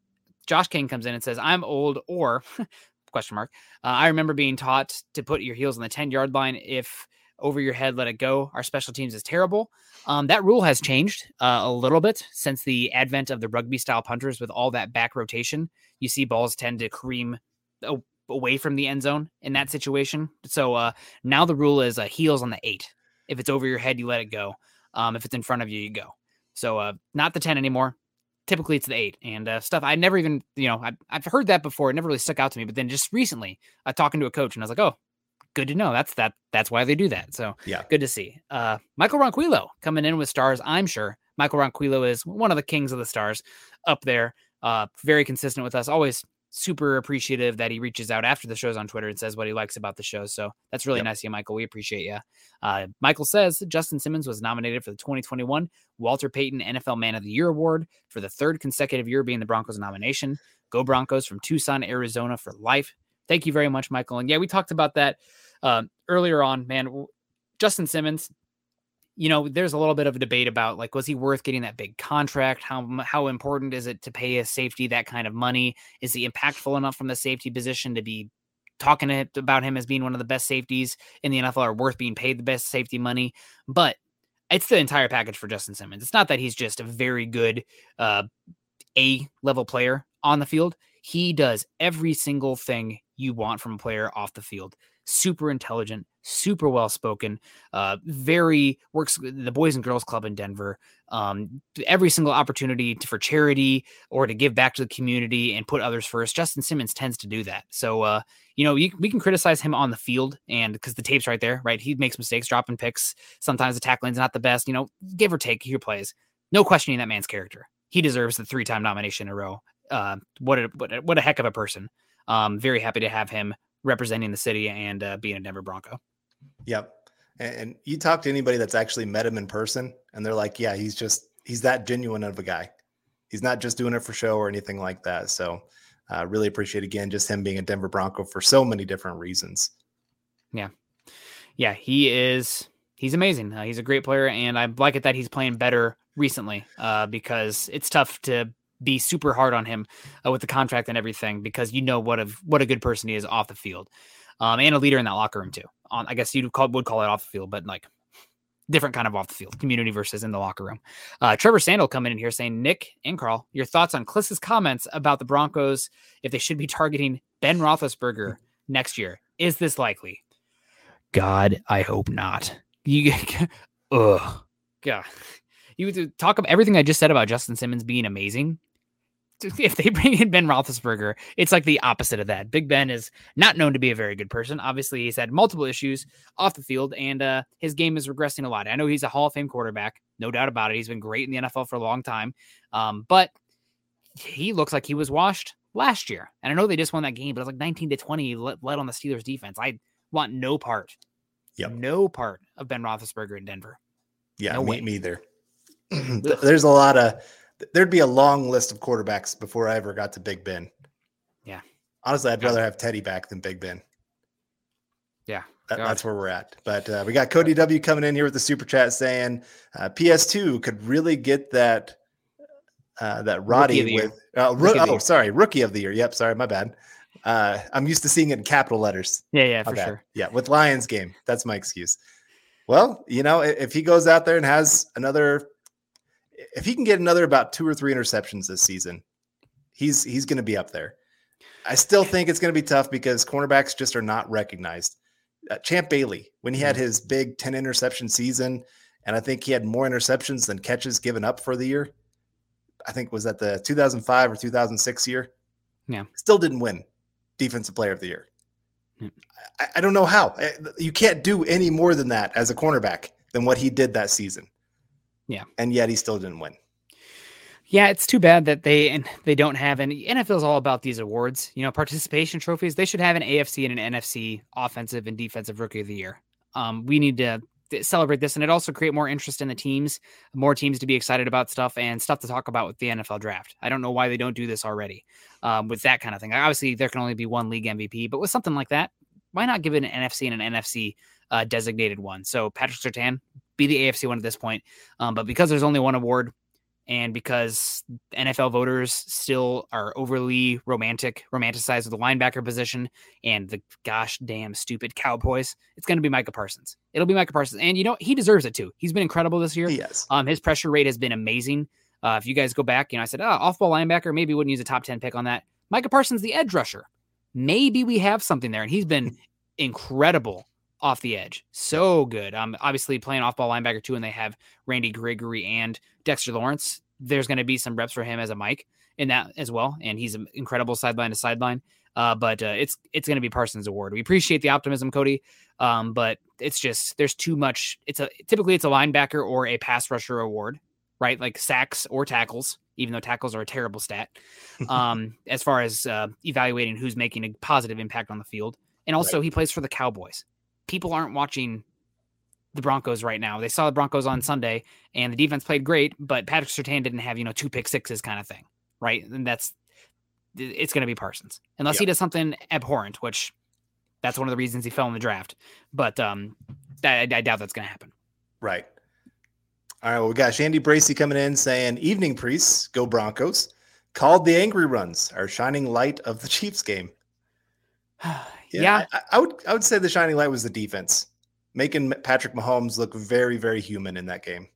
Josh King comes in and says, "I'm old," or question mark. I remember being taught to put your heels on the ten yard line if over your head, let it go. Our special teams is terrible. Um, that rule has changed uh, a little bit since the advent of the rugby style punters with all that back rotation. You see balls tend to cream away from the end zone in that situation. So uh, now the rule is uh, heels on the eight. If it's over your head, you let it go. Um, if it's in front of you, you go. So uh, not the 10 anymore. Typically, it's the eight and uh, stuff. I never even, you know, I, I've heard that before. It never really stuck out to me. But then just recently, I talking to a coach and I was like, oh, good to know. That's that. That's why they do that. So yeah, good to see. Uh, Michael Ronquillo coming in with stars. I'm sure Michael Ronquillo is one of the kings of the stars up there. Uh, very consistent with us. Always super appreciative that he reaches out after the shows on Twitter and says what he likes about the show. So that's really yep. nice of you, Michael. We appreciate you. Uh, Michael says Justin Simmons was nominated for the 2021 Walter Payton NFL Man of the Year award for the third consecutive year being the Broncos nomination. Go Broncos from Tucson, Arizona for life. Thank you very much, Michael. And yeah, we talked about that uh, earlier on, man, Justin Simmons, you know, there's a little bit of a debate about like, was he worth getting that big contract? How how important is it to pay a safety that kind of money? Is he impactful enough from the safety position to be talking about him as being one of the best safeties in the NFL or worth being paid the best safety money? But it's the entire package for Justin Simmons. It's not that he's just a very good uh, A level player on the field. He does every single thing you want from a player off the field. Super intelligent, super well spoken, uh, very works the Boys and Girls Club in Denver. Um, every single opportunity to, for charity or to give back to the community and put others first. Justin Simmons tends to do that. So, uh, you know, you, we can criticize him on the field and because the tape's right there, right? He makes mistakes, dropping picks. Sometimes the tackling's not the best, you know, give or take, he plays. No questioning that man's character. He deserves the three time nomination in a row. Uh, what a, what a, what a heck of a person. Um, very happy to have him representing the city and uh, being a Denver Bronco. Yep. And, and you talk to anybody that's actually met him in person, and they're like, "Yeah, he's just he's that genuine of a guy. He's not just doing it for show or anything like that." So, uh, really appreciate again just him being a Denver Bronco for so many different reasons. Yeah, yeah, he is. He's amazing. Uh, he's a great player, and I like it that he's playing better recently uh, because it's tough to be super hard on him uh, with the contract and everything because you know what a what a good person he is off the field, um, and a leader in that locker room too. On I guess you would call would call it off the field, but like different kind of off the field community versus in the locker room. Uh, Trevor Sandel coming in here saying, Nick and Carl, your thoughts on Kliss's comments about the Broncos if they should be targeting Ben Roethlisberger next year. Is this likely? God, I hope not. You, ugh, God. You talk about everything I just said about Justin Simmons being amazing if they bring in Ben Roethlisberger, it's like the opposite of that. Big Ben is not known to be a very good person. Obviously, he's had multiple issues off the field, and uh, his game is regressing a lot. I know he's a Hall of Fame quarterback, no doubt about it. He's been great in the NFL for a long time, um, but he looks like he was washed last year. And I know they just won that game, but it was like 19 to 20 led on the Steelers defense. I want no part, yep. no part of Ben Roethlisberger in Denver. Yeah, no me, me either. There's a lot of there'd be a long list of quarterbacks before I ever got to Big Ben. Yeah. Honestly, I'd rather have Teddy back than Big Ben. Yeah. That, that's where we're at. But uh, we got Cody W coming in here with the super chat saying uh, PS2 could really get that uh, that Roddy with uh, ro- oh sorry rookie of the year. Yep, sorry, my bad. Uh, I'm used to seeing it in capital letters. Yeah, yeah, for sure. Yeah, with Lions game. That's my excuse. Well, you know, if he goes out there and has another if he can get another about two or three interceptions this season, he's he's going to be up there. I still think it's going to be tough because cornerbacks just are not recognized. Uh, Champ Bailey, when he had mm-hmm. his big 10 interception season, and I think he had more interceptions than catches given up for the year. I think was that the 2005 or 2006 year. Yeah. Still didn't win defensive player of the year. Hmm. I, I don't know how. You can't do any more than that as a cornerback than what he did that season. Yeah. And yet he still didn't win. Yeah, it's too bad that they and they don't have any NFL is all about these awards, you know, participation trophies. They should have an AFC and an NFC offensive and defensive rookie of the year. Um, we need to celebrate this and it also create more interest in the teams, more teams to be excited about stuff and stuff to talk about with the NFL draft. I don't know why they don't do this already um, with that kind of thing. Obviously, there can only be one league MVP, but with something like that, why not give it an NFC and an NFC uh, designated one? So Patrick Surtain, be the AFC one at this point. Um, but because there's only one award, and because NFL voters still are overly romantic, romanticized with the linebacker position and the gosh damn stupid Cowboys, it's going to be Micah Parsons. It'll be Micah Parsons, and you know he deserves it too. He's been incredible this year. Yes. Um, his pressure rate has been amazing. Uh, if you guys go back, you know I said, oh, off-ball linebacker, maybe wouldn't use a top ten pick on that. Micah Parsons, the edge rusher, maybe we have something there, and he's been incredible off the edge. So good. Um, obviously playing off ball linebacker too, and they have Randy Gregory and Dexter Lawrence. There's going to be some reps for him as a Mike in that as well, and he's an incredible sideline to sideline. Uh, but uh, it's it's going to be Parsons Award. We appreciate the optimism, Cody. Um, but it's just there's too much. It's a typically it's a linebacker or a pass rusher award, right? Like sacks or tackles, even though tackles are a terrible stat. Um, as far as uh, evaluating who's making a positive impact on the field, and also right. he plays for the Cowboys people aren't watching the Broncos right now. They saw the Broncos on Sunday and the defense played great, but Patrick Surtain didn't have, you know, two pick sixes kind of thing. Right. And that's it's going to be Parsons unless yep. he does something abhorrent, which that's one of the reasons he fell in the draft. But um, I, I doubt that's going to happen. Right. All right. Well, we got Shandy Bracy coming in saying, Evening priests, go Broncos. Called the angry runs, our shining light of the Chiefs game. Yeah, yeah. I, I, would I would say the shining light was the defense. making Patrick Mahomes look very, very human in that game.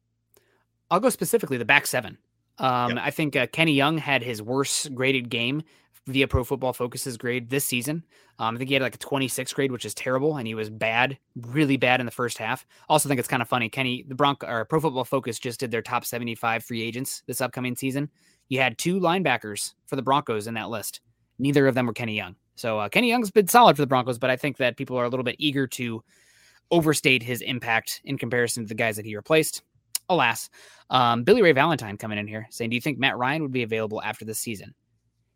I'll go specifically the back seven. Um, yep. I think uh, Kenny Young had his worst graded game via Pro Football Focus's grade this season. Um, I think he had like a 26 grade, which is terrible, and he was bad, really bad in the first half. Also, think it's kind of funny. Kenny, the Bronco or Pro Football Focus just did their top 75 free agents this upcoming season. You had two linebackers for the Broncos in that list. Neither of them were Kenny Young. So uh, Kenny Young's been solid for the Broncos, but I think that people are a little bit eager to overstate his impact in comparison to the guys that he replaced. Alas, um, Billy Ray Valentine coming in here saying, "Do you think Matt Ryan would be available after this season?"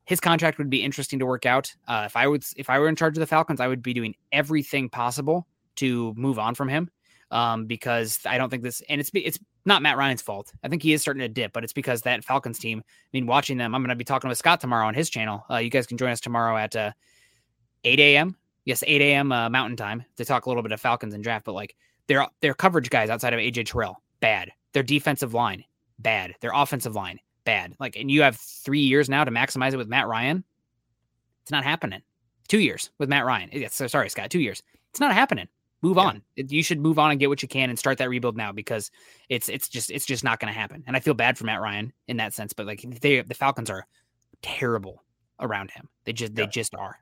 His contract would be interesting to work out. Uh, if I would, if I were in charge of the Falcons, I would be doing everything possible to move on from him um, because I don't think this, and it's it's not Matt Ryan's fault. I think he is starting to dip, but it's because that Falcons team. I mean, watching them, I'm going to be talking with Scott tomorrow on his channel. Uh, you guys can join us tomorrow at uh, 8 a.m. Yes, 8 a.m. Uh, Mountain Time to talk a little bit of Falcons and draft. But like their their coverage guys outside of AJ Terrell, bad. Their defensive line, bad. Their offensive line, bad. Like, and you have three years now to maximize it with Matt Ryan. It's not happening. Two years with Matt Ryan. Yes, sorry, Scott. Two years. It's not happening move yeah. on. You should move on and get what you can and start that rebuild now because it's it's just it's just not going to happen. And I feel bad for Matt Ryan in that sense, but like they the Falcons are terrible around him. They just yeah. they just are.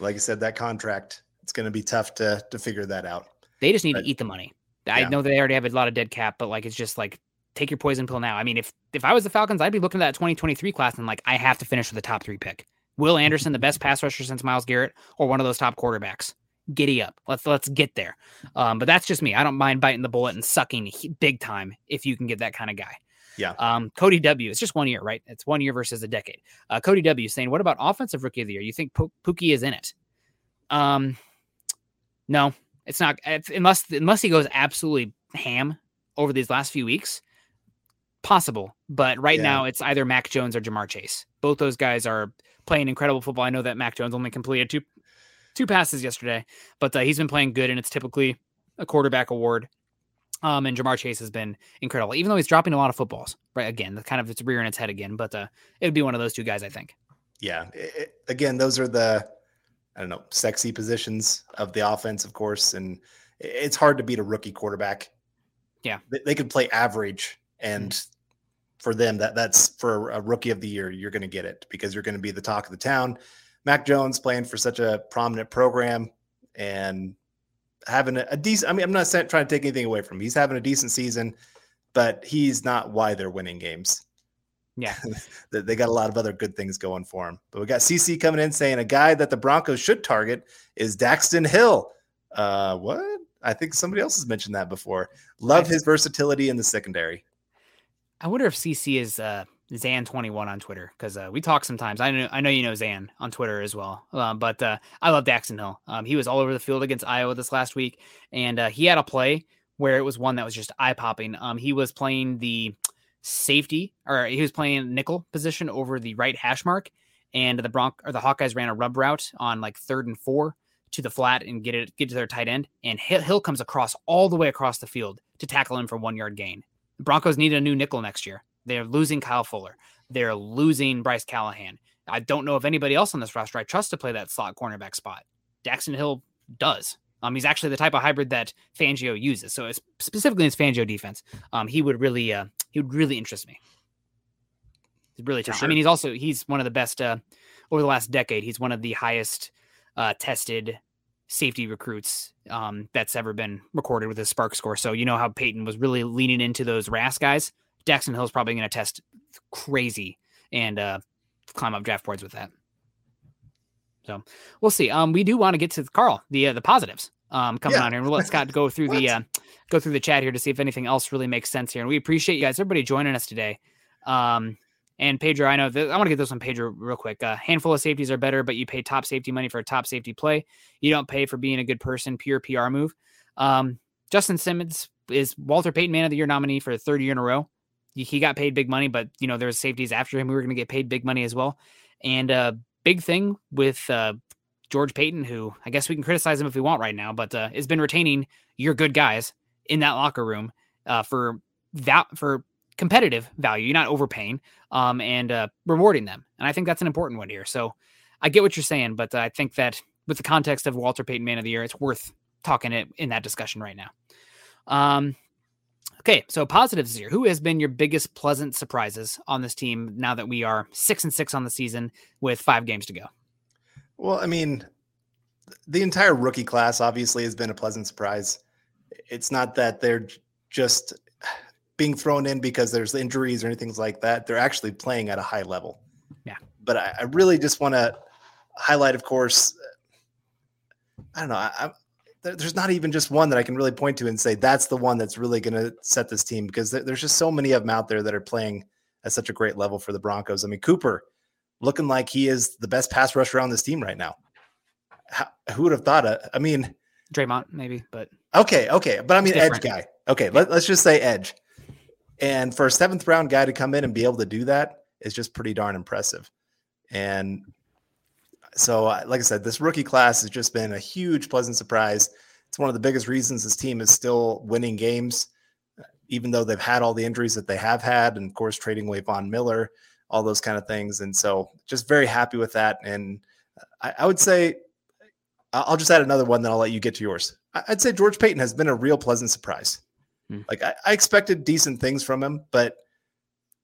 Like I said, that contract it's going to be tough to to figure that out. They just need but, to eat the money. I yeah. know they already have a lot of dead cap, but like it's just like take your poison pill now. I mean, if if I was the Falcons, I'd be looking at that 2023 class and like I have to finish with the top three pick. Will Anderson, the best pass rusher since Myles Garrett, or one of those top quarterbacks giddy up. Let's let's get there. Um, but that's just me. I don't mind biting the bullet and sucking big time if you can get that kind of guy. Yeah. Um, Cody W. It's just one year, right? It's one year versus a decade. Uh, Cody W. saying, "What about offensive rookie of the year? You think P- Pookie is in it?" Um, no, it's not. It's, unless unless he goes absolutely ham over these last few weeks, possible. But right yeah. now, it's either Mac Jones or Ja'Marr Chase. Both those guys are playing incredible football. I know that Mac Jones only completed two two passes yesterday, but uh, he's been playing good, and it's typically a quarterback award. Um, and Ja'Marr Chase has been incredible, even though he's dropping a lot of footballs. Right, again, the kind of it's rearing its head again, but uh, it would be one of those two guys, I think. Yeah, it, again, those are the I don't know sexy positions of the offense, of course, and it's hard to beat a rookie quarterback. Yeah, they, they could play average, and mm-hmm. for them, that that's for a rookie of the year, you're going to get it because you're going to be the talk of the town. Mac Jones playing for such a prominent program and having a, a decent. I mean, I'm not trying to take anything away from him. He's having a decent season, but he's not why they're winning games. Yeah, they got a lot of other good things going for him. But we got CC coming in saying a guy that the Broncos should target is Daxton Hill. Uh, what? I think somebody else has mentioned that before. Love his versatility in the secondary. I wonder if CC is uh, Zan21 on Twitter because uh, we talk sometimes. I know I know you know Zan on Twitter as well. Uh, but uh, I love Daxton Hill. Um, he was all over the field against Iowa this last week, and uh, he had a play where it was one that was just eye popping. Um, he was playing the safety, or he was playing nickel position over the right hash mark, and the Bronc or the Hawkeyes ran a rub route on like third and four to the flat and get it get to their tight end, and Hill comes across all the way across the field to tackle him for one yard gain. The Broncos need a new nickel next year. They're losing Kyle Fuller. They're losing Bryce Callahan. I don't know if anybody else on this roster I trust to play that slot cornerback spot. Daxton Hill does. Um, he's actually the type of hybrid that Fangio uses. So specifically in his Fangio defense, um, he would really, uh, he would really interest me. He's really tough. Sure. I mean, he's also he's one of the best uh, over the last decade. He's one of the highest uh, tested safety recruits um, that's ever been recorded with his SPARQ score. So you know how Peyton was really leaning into those RAS guys. Daxton Hill's probably going to test crazy and uh, climb up draft boards with that. So we'll see. Um, we do want to get to Carl the uh, the positives um coming yeah. on here, and we'll let Scott go through the uh, go through the chat here to see if anything else really makes sense here. And we appreciate you guys, everybody joining us today. Um, and Pedro, I know that I want to get this on Pedro real quick. A handful of safeties are better, but you pay top safety money for a top safety play. You don't pay for being a good person, pure PR move. Um, Justin Simmons is Walter Payton Man of the Year nominee for the third year in a row he got paid big money, but you know there's safeties after him who were going to get paid big money as well. And a uh, big thing with uh, George Paton, who I guess we can criticize him if we want right now, but uh, has been retaining your good guys in that locker room uh, for that for competitive value. You're not overpaying um, and uh, rewarding them, and I think that's an important one here. So I get what you're saying, but I think that with the context of Walter Payton Man of the Year, it's worth talking it in that discussion right now. Um, okay, so positives here. Who has been your biggest pleasant surprises on this team now that we are six and six on the season with five games to go? Well, I mean, the entire rookie class obviously has been a pleasant surprise. It's not that they're just being thrown in because there's injuries or anything like that. They're actually playing at a high level. Yeah. But I, I really just want to highlight, of course, I don't know. I, there's not even just one that I can really point to and say that's the one that's really going to set this team because there's just so many of them out there that are playing at such a great level for the Broncos. I mean, Cooper looking like he is the best pass rusher on this team right now. How, who would have thought it? I mean, Dre'Mont maybe, but okay, okay, but I mean edge guy. Okay, let, let's just say edge. And for a seventh round guy to come in and be able to do that is just pretty darn impressive. And so, uh, like I said, this rookie class has just been a huge pleasant surprise. It's one of the biggest reasons this team is still winning games, uh, even though they've had all the injuries that they have had, and of course, trading away Von Miller, all those kind of things. And so, just very happy with that. And uh, I, I would say, I'll just add another one, then I'll let you get to yours. I'd say George Paton has been a real pleasant surprise. Hmm. Like I, I expected decent things from him, but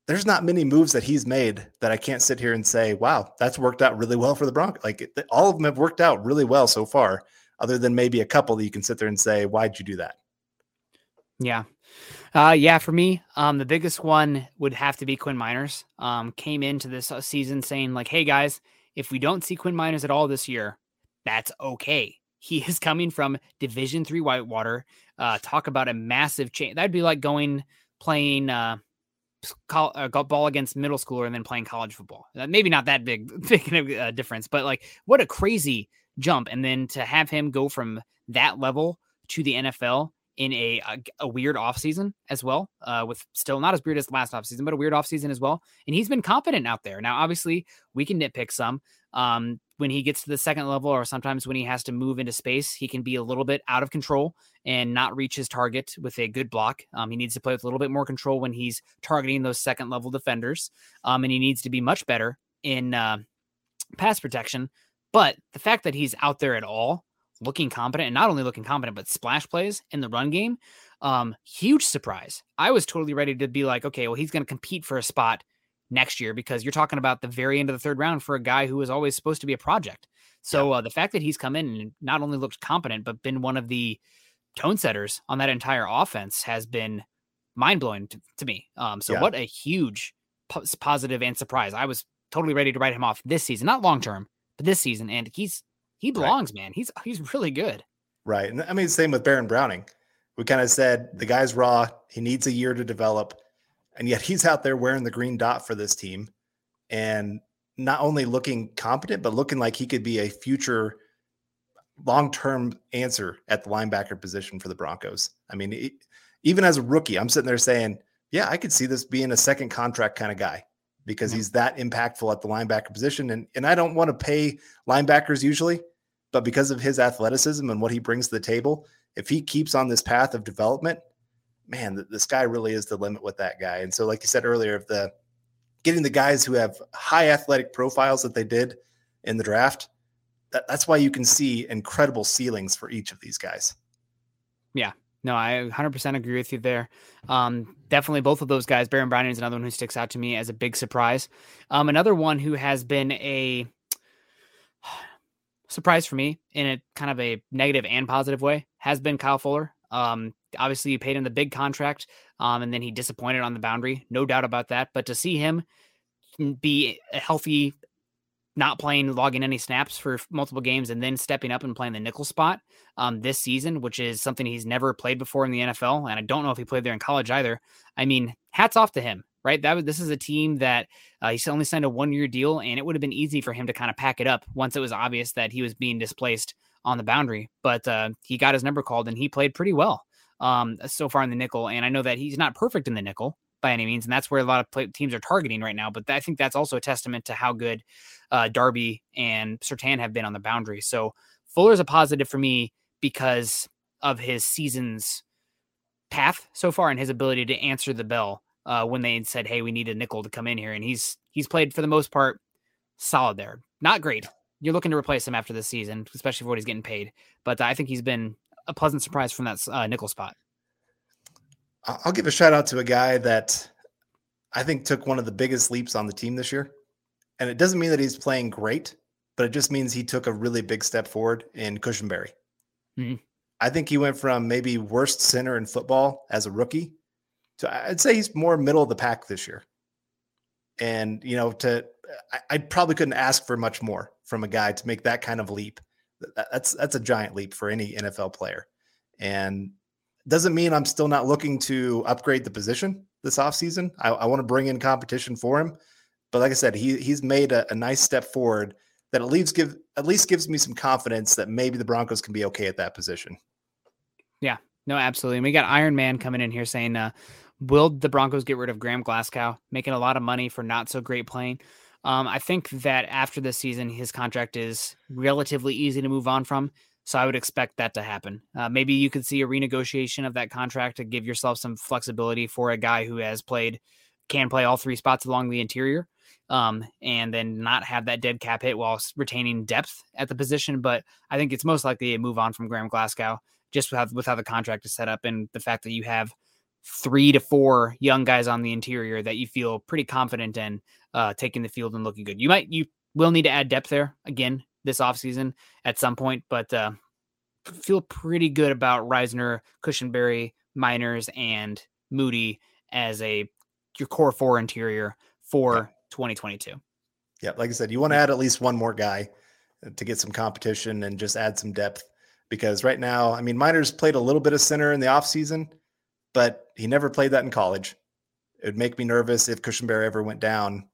there's not many moves that he's made that I can't sit here and say, wow, that's worked out really well for the Broncos. Like all of them have worked out really well so far, other than maybe a couple that you can sit there and say, why'd you do that? Yeah. Uh, yeah, for me, um, the biggest one would have to be Quinn Meinerz. Um, came into this uh, season saying like, "Hey guys, if we don't see Quinn Meinerz at all this year, that's okay. He is coming from Division Three Whitewater. Uh, talk about a massive change. That'd be like going playing uh, uh, ball against middle schooler and then playing college football. Uh, maybe not that big, big a uh, difference, but like what a crazy jump. And then to have him go from that level to the NFL in a a, a weird offseason as well, uh, with still not as weird as last offseason, but a weird offseason as well. And he's been confident out there. Now, obviously, we can nitpick some. Um, when he gets to the second level, or sometimes when he has to move into space, he can be a little bit out of control and not reach his target with a good block. Um, he needs to play with a little bit more control when he's targeting those second level defenders. Um, and he needs to be much better in uh, pass protection. But the fact that he's out there at all, looking competent, and not only looking competent, but splash plays in the run game, um, huge surprise. I was totally ready to be like, okay, well, he's going to compete for a spot next year because you're talking about the very end of the third round for a guy who was always supposed to be a project. So yeah. uh, the fact that he's come in and not only looked competent, but been one of the tone setters on that entire offense has been mind blowing to, to, me. Um, so yeah. what a huge po- positive and surprise. I was totally ready to write him off this season, not long term, but this season. And he's he belongs, right. man. He's he's really good. Right. And I mean, same with Baron Browning. We kind of said the guy's raw. He needs a year to develop and yet he's out there wearing the green dot for this team and not only looking competent, but looking like he could be a future long term answer at the linebacker position for the Broncos. I mean, it, even as a rookie, I'm sitting there saying, yeah, I could see this being a second contract kind of guy because mm-hmm. he's that impactful at the linebacker position. And, and I don't want to pay linebackers usually, but because of his athleticism and what he brings to the table, if he keeps on this path of development, man, the, sky really is the limit with that guy. And so, like you said earlier, of the getting the guys who have high athletic profiles that they did in the draft, that, that's why you can see incredible ceilings for each of these guys. Yeah. No, I 100% agree with you there. Um, definitely both of those guys. Baron Browning is another one who sticks out to me as a big surprise. Um, another one who has been a surprise for me in a kind of a negative and positive way has been Kyle Fuller. Um, obviously, you paid him the big contract, um, and then he disappointed on the boundary, no doubt about that. But to see him be a healthy, not playing, logging any snaps for multiple games, and then stepping up and playing the nickel spot um, this season, which is something he's never played before in the NFL, and I don't know if he played there in college either. I mean, hats off to him right? That this is a team that uh, he only signed a one year deal, and it would have been easy for him to kind of pack it up once it was obvious that he was being displaced on the boundary. But uh, he got his number called, and he played pretty well um, so far in the nickel. And I know that he's not perfect in the nickel by any means, and that's where a lot of play- teams are targeting right now. But I think that's also a testament to how good uh, Darby and Surtain have been on the boundary. So Fuller is a positive for me because of his season's path so far and his ability to answer the bell uh, when they said, "Hey, we need a nickel to come in here," and he's he's played for the most part solid there. Not great. You're looking to replace him after this season, especially for what he's getting paid. But I think he's been a pleasant surprise from that uh, nickel spot. I'll give a shout out to a guy that I think took one of the biggest leaps on the team this year. And it doesn't mean that he's playing great, but it just means he took a really big step forward in Cushenberry. Mm-hmm. I think he went from maybe worst center in football as a rookie to I'd say he's more middle of the pack this year. And you know, to I, I probably couldn't ask for much more from a guy to make that kind of leap. That's that's a giant leap for any NFL player. And doesn't mean I'm still not looking to upgrade the position this offseason. I, I want to bring in competition for him. But like I said, he he's made a, a nice step forward that at least give at least gives me some confidence that maybe the Broncos can be okay at that position. Yeah, no, absolutely. And we got Iron Man coming in here saying, uh, will the Broncos get rid of Graham Glasgow, making a lot of money for not so great playing? Um, I think that after this season, his contract is relatively easy to move on from. So I would expect that to happen. Uh, maybe you could see a renegotiation of that contract to give yourself some flexibility for a guy who has played, can play all three spots along the interior, um, and then not have that dead cap hit while retaining depth at the position. But I think it's most likely a move on from Graham Glasgow just with how, with how the contract is set up and the fact that you have three to four young guys on the interior that you feel pretty confident in uh, taking the field and looking good. You might you will need to add depth there again this offseason at some point, but uh, feel pretty good about Risner, Cushenberry, Meinerz, and Muti as a your core four interior for yeah. 2022. Yeah, like I said, you want to add at least one more guy uh, to get some competition and just add some depth because right now, I mean, Meinerz played a little bit of center in the offseason, but he never played that in college. It would make me nervous if Cushenberry ever went down.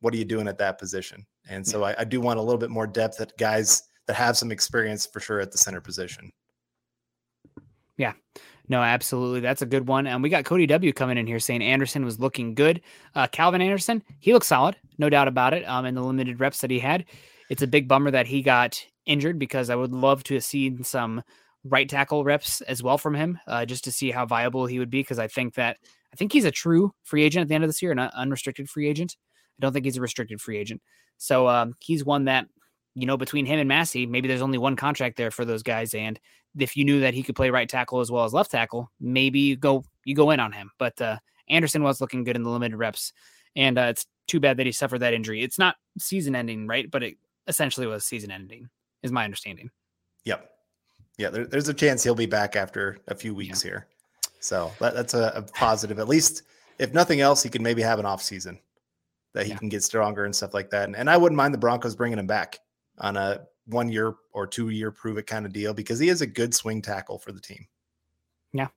What are you doing at that position? And so I, I do want a little bit more depth at guys that have some experience for sure at the center position. Yeah. No, absolutely. That's a good one. And we got Cody W coming in here saying Anderson was looking good. Uh, Calvin Anderson, he looks solid, no doubt about it. Um, in the limited reps that he had, it's a big bummer that he got injured because I would love to have seen some right tackle reps as well from him, uh, just to see how viable he would be. Because I think that I think he's a true free agent at the end of this year, an unrestricted free agent. I don't think he's a restricted free agent. So um, he's one that you know between him and Massie, maybe there's only one contract there for those guys. And if you knew that he could play right tackle as well as left tackle, maybe you go you go in on him. But uh, Anderson was looking good in the limited reps, and uh, it's too bad that he suffered that injury. It's not season ending, right? But it essentially was season ending is my understanding. Yep. Yeah, there, there's a chance he'll be back after a few weeks yeah. here. So that, that's a, a, positive. At least, if nothing else, he can maybe have an off season that he yeah. can get stronger and stuff like that. And, and I wouldn't mind the Broncos bringing him back on a one year or two year prove it kind of deal because he is a good swing tackle for the team. Yeah,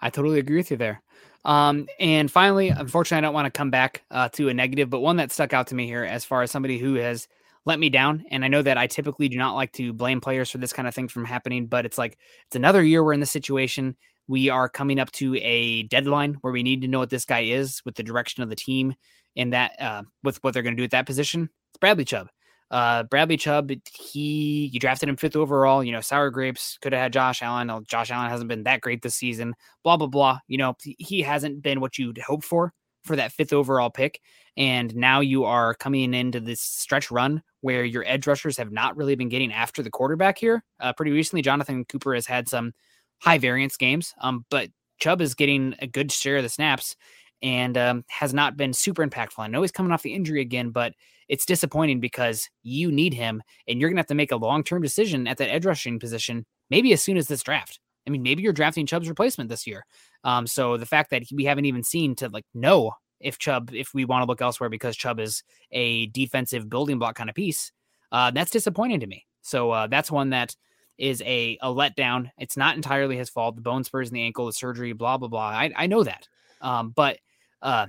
I totally agree with you there. Um, and finally, unfortunately, I don't want to come back uh, to a negative, but one that stuck out to me here as far as somebody who has let me down. And I know that I typically do not like to blame players for this kind of thing from happening, but it's like it's another year we're in this situation. We are coming up to a deadline where we need to know what this guy is with the direction of the team and that uh, with what they're going to do at that position. It's Bradley Chubb. Uh, Bradley Chubb, he you drafted him fifth overall. You know, sour grapes could have had Josh Allen. Josh Allen hasn't been that great this season. Blah blah blah. You know, he hasn't been what you'd hope for for that fifth overall pick. And now you are coming into this stretch run where your edge rushers have not really been getting after the quarterback here. Uh, pretty recently, Jonathan Cooper has had some high variance games, um, but Chubb is getting a good share of the snaps and um, has not been super impactful. I know he's coming off the injury again, but it's disappointing because you need him and you're going to have to make a long term decision at that edge rushing position, maybe as soon as this draft. I mean, maybe you're drafting Chubb's replacement this year. Um, so the fact that we haven't even seen to like know if Chubb, if we want to look elsewhere because Chubb is a defensive building block kind of piece, uh, that's disappointing to me. So uh, that's one that is a, a letdown. It's not entirely his fault. The bone spurs in the ankle, the surgery, blah blah blah. I, I know that, um, but uh,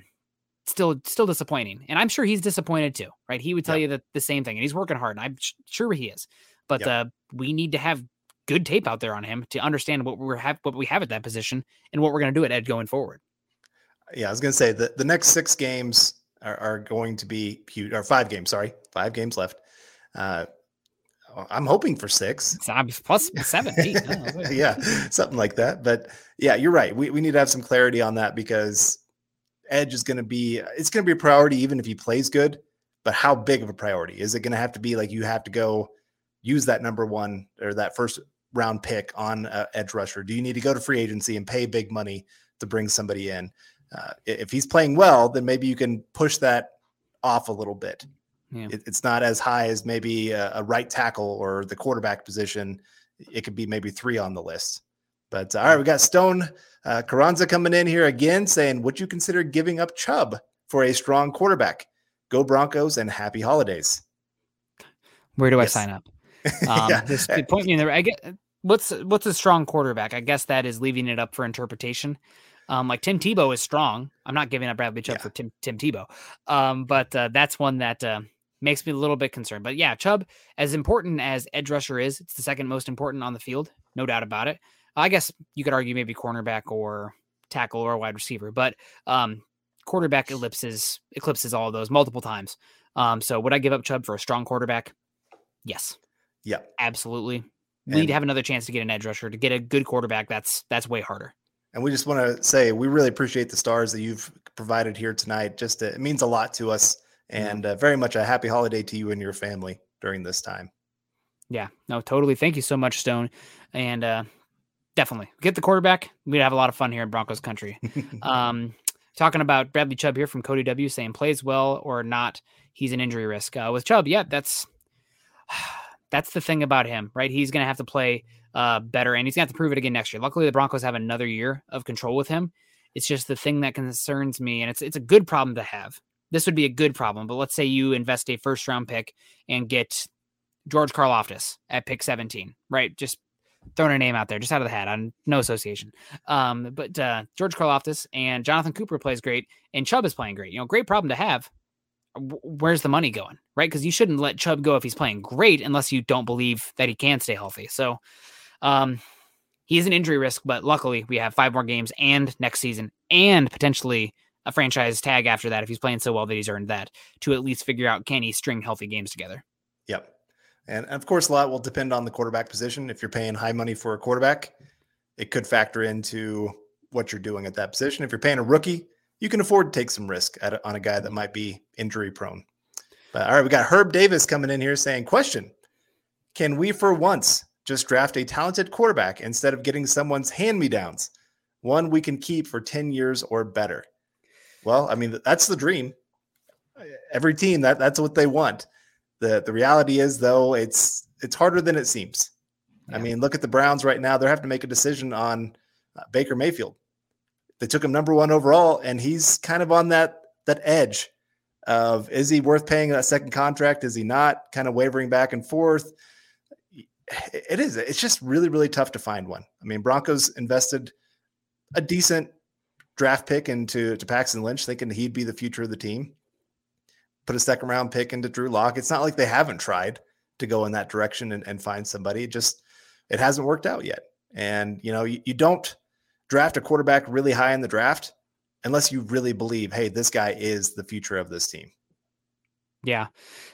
still still disappointing. And I'm sure he's disappointed too, right? He would tell you that the same thing, and he's working hard, and I'm sure he is. But uh, we need to have good tape out there on him to understand what we're have what we have at that position and what we're going to do at Ed going forward. Yeah, I was going to say that the next six games are, are, going to be huge, or five games. Sorry, five games left. Uh, I'm hoping for six. plus seven, eight. yeah, something like that. But yeah, you're right. We, we need to have some clarity on that because Edge is going to be it's going to be a priority even if he plays good. But how big of a priority is it going to have to be? Like you have to go use that number one or that first round pick on uh, edge rusher? Do you need to go to free agency and pay big money to bring somebody in? Uh, if he's playing well, then maybe you can push that off a little bit. Yeah. It, it's not as high as maybe a, a, right tackle or the quarterback position. It could be maybe three on the list. But all right, we got Stone uh, Carranza coming in here again saying, Would you consider giving up Chubb for a strong quarterback? Go Broncos and happy holidays. Where do yes. I sign up? Um, yeah. Just point me in there. I get what's what's a strong quarterback? I guess that is leaving it up for interpretation. Um, like Tim Tebow is strong. I'm not giving up Bradley Chubb yeah. for Tim Tim Tebow, um, but uh, that's one that uh, makes me a little bit concerned. But yeah, Chubb, as important as edge rusher is, it's the second most important on the field, no doubt about it. I guess you could argue maybe cornerback or tackle or wide receiver, but um, quarterback ellipses eclipses all of those multiple times. Um, so would I give up Chubb for a strong quarterback? Yes. Yeah. Absolutely. We need to have another chance to get an edge rusher to get a good quarterback. That's that's way harder. And we just want to say we really appreciate the stars that you've provided here tonight. Just it means a lot to us, and uh, very much a happy holiday to you and your family during this time. Yeah, no, totally. Thank you so much, Stone. And uh, definitely get the quarterback. We'd have a lot of fun here in Broncos country. um, talking about Bradley Chubb here from Cody W saying plays well or not, he's an injury risk. Uh, with Chubb, yeah, that's that's the thing about him, right? He's going to have to play uh, better, and he's going to have to prove it again next year. Luckily, the Broncos have another year of control with him. It's just the thing that concerns me, and it's it's a good problem to have. This would be a good problem, but let's say you invest a first round pick and get George Karlaftis at pick 17, right? Just throwing a name out there just out of the hat on no association. Um, but uh, George Karlaftis and Jonathan Cooper plays great, and Chubb is playing great. You know, great problem to have. Where's the money going, right? Because you shouldn't let Chubb go if he's playing great unless you don't believe that he can stay healthy. So, um, he is an injury risk, but luckily we have five more games and next season and potentially a franchise tag after that if he's playing so well that he's earned that to at least figure out can he string healthy games together. Yep. And of course, a lot will depend on the quarterback position. If you're paying high money for a quarterback, it could factor into what you're doing at that position. If you're paying a rookie, you can afford to take some risk on a guy that might be injury prone. But all right, we got Herb Davis coming in here saying, Question Can we for once just draft a talented quarterback instead of getting someone's hand me downs? One we can keep for 10 years or better. Well, I mean, that's the dream. Every team that that's what they want. The the reality is though it's it's harder than it seems. Yeah. I mean, look at the Browns right now. They're having to make a decision on uh, Baker Mayfield. They took him number one overall, and he's kind of on that that edge of is he worth paying a second contract? Is he not? Kind of wavering back and forth. It is. It's just really, really tough to find one. I mean, Broncos invested a decent draft pick into to Paxton Lynch, thinking he'd be the future of the team put a second round pick into Drew Lock. It's not like they haven't tried to go in that direction and, and find somebody. It just it hasn't worked out yet. And you know, you, you don't draft a quarterback really high in the draft unless you really believe, hey, this guy is the future of this team. Yeah.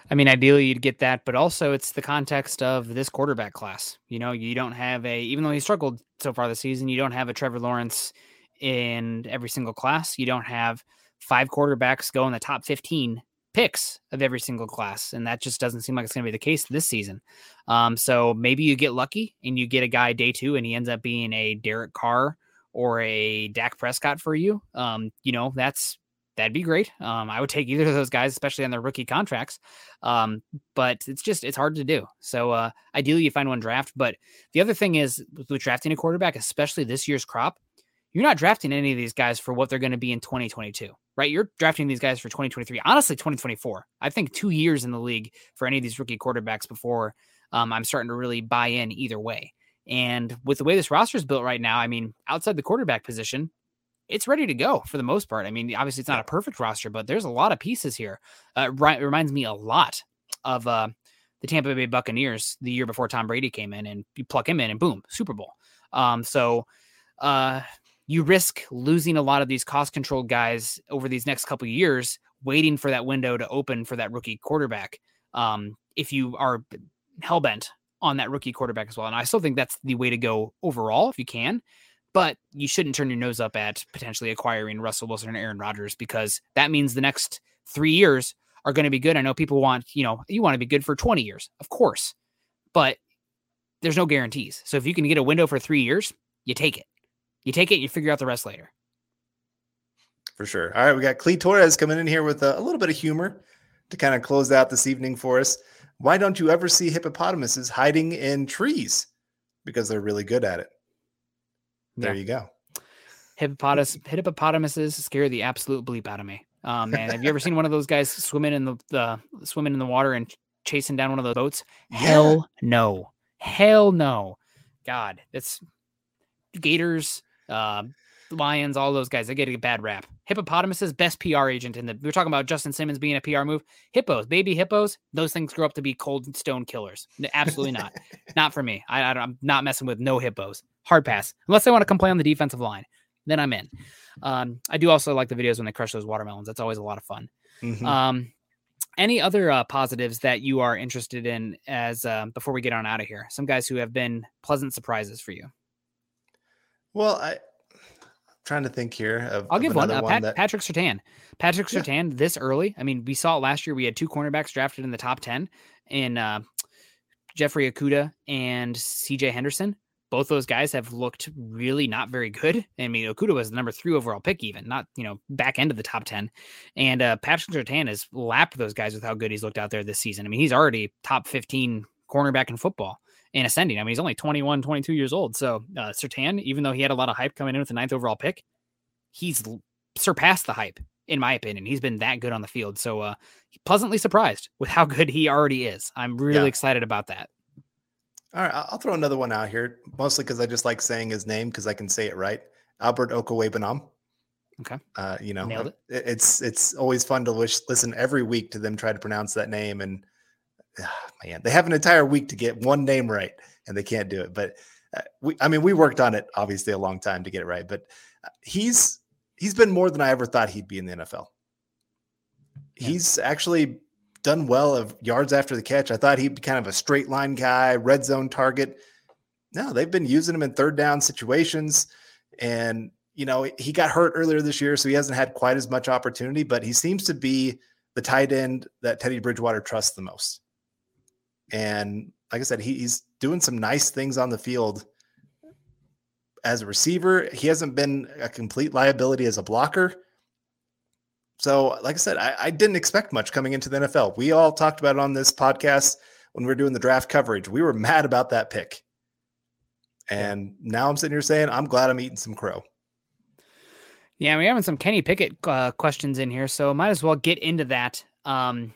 I mean, ideally you'd get that, but also it's the context of this quarterback class. You know, you don't have a, even though he struggled so far this season, you don't have a Trevor Lawrence in every single class. You don't have five quarterbacks go in the top 15 picks of every single class, and that just doesn't seem like it's going to be the case this season. Um, so maybe you get lucky and you get a guy day two, and he ends up being a Derek Carr or a Dak Prescott for you. Um, you know, that's that'd be great. Um, I would take either of those guys, especially on their rookie contracts. Um, but it's just it's hard to do. So uh, ideally, you find one draft. But the other thing is with drafting a quarterback, especially this year's crop, you're not drafting any of these guys for what they're going to be in 2022 right? You're drafting these guys for 2023, honestly, 2024. I think two years in the league for any of these rookie quarterbacks before um, I'm starting to really buy in either way. And with the way this roster is built right now, I mean, outside the quarterback position, it's ready to go for the most part. I mean, obviously, it's not a perfect roster, but there's a lot of pieces here. Uh, it reminds me a lot of uh, the Tampa Bay Buccaneers the year before Tom Brady came in, and you pluck him in, and boom, Super Bowl. Um, so, uh, you risk losing a lot of these cost controlled guys over these next couple years, waiting for that window to open for that rookie quarterback. Um, if you are hell bent on that rookie quarterback as well, and I still think that's the way to go overall if you can. But you shouldn't turn your nose up at potentially acquiring Russell Wilson and Aaron Rodgers because that means the next three years are going to be good. I know people want, you know, you want to be good for 20 years, of course. But there's no guarantees. So if you can get a window for three years, you take it. You take it, you figure out the rest later. For sure. All right, we got Clee Torres coming in here with a, a little bit of humor to kind of close out this evening for us. Why don't you ever see hippopotamuses hiding in trees? Because they're really good at it. There Yeah. you go. Hippopotamus, hippopotamuses scare the absolute bleep out of me. Um, man, have you ever seen one of those guys swimming in the, the swimming in the water and chasing down one of those boats? Hell no. Hell no. God, it's gators, uh, lions, all those guys. They get a bad rap. Hippopotamuses, best PR agent in the. We are talking about Justin Simmons being a PR move. Hippos, baby hippos, those things grow up to be cold stone killers. Absolutely not. not for me. I, I I'm not messing with no hippos. Hard pass. Unless they want to complain on the defensive line, then I'm in. Um, I do also like the videos when they crush those watermelons. That's always a lot of fun. Mhm. Um, any other uh, positives that you are interested in as uh, before we get on out of here? Some guys who have been pleasant surprises for you. well, I, I'm trying to think here of. I'll of give one. Uh, Pat, that- Patrick Surtain. Patrick Yeah. Surtain this early. I mean, we saw it last year. We had two cornerbacks drafted in the top ten in uh, Jeffrey Okudah and C.J. Henderson. Both those guys have looked really not very good. I mean, Okudah was the number three overall pick, even not you know back end of the top ten. And uh, Patrick Surtain has lapped those guys with how good he's looked out there this season. I mean, he's already top fifteen cornerback in football and ascending. I mean, he's only 21, 22 years old. So uh, Surtain, even though he had a lot of hype coming in with the ninth overall pick, he's surpassed the hype in my opinion. He's been that good on the field. So uh pleasantly surprised with how good he already is. I'm really Yeah. excited about that. All right, I'll throw another one out here, mostly because I just like saying his name because I can say it right. Albert Okwuegbunam. Okay. Uh, you know, it. it- It's it's always fun to wish, listen every week to them try to pronounce that name, and ah, man, they have an entire week to get one name right, and they can't do it. But uh, we, I mean, we worked on it obviously a long time to get it right, but uh, he's he's been more than I ever thought he'd be in the NFL. Yeah. He's actually done well of yards after the catch. I thought he'd be kind of a straight line guy, red zone target. No, they've been using him in third down situations. And, you know, he got hurt earlier this year, so he hasn't had quite as much opportunity, but he seems to be the tight end that Teddy Bridgewater trusts the most. And like I said, he, he's doing some nice things on the field as a receiver. He hasn't been a complete liability as a blocker. So, like I said, I, I didn't expect much coming into the NFL. We all talked about it on this podcast when we were doing the draft coverage. We were mad about that pick. And now I'm sitting here saying, I'm glad I'm eating some crow. Yeah, we're having some Kenny Pickett uh, questions in here, so might as well get into that. Um,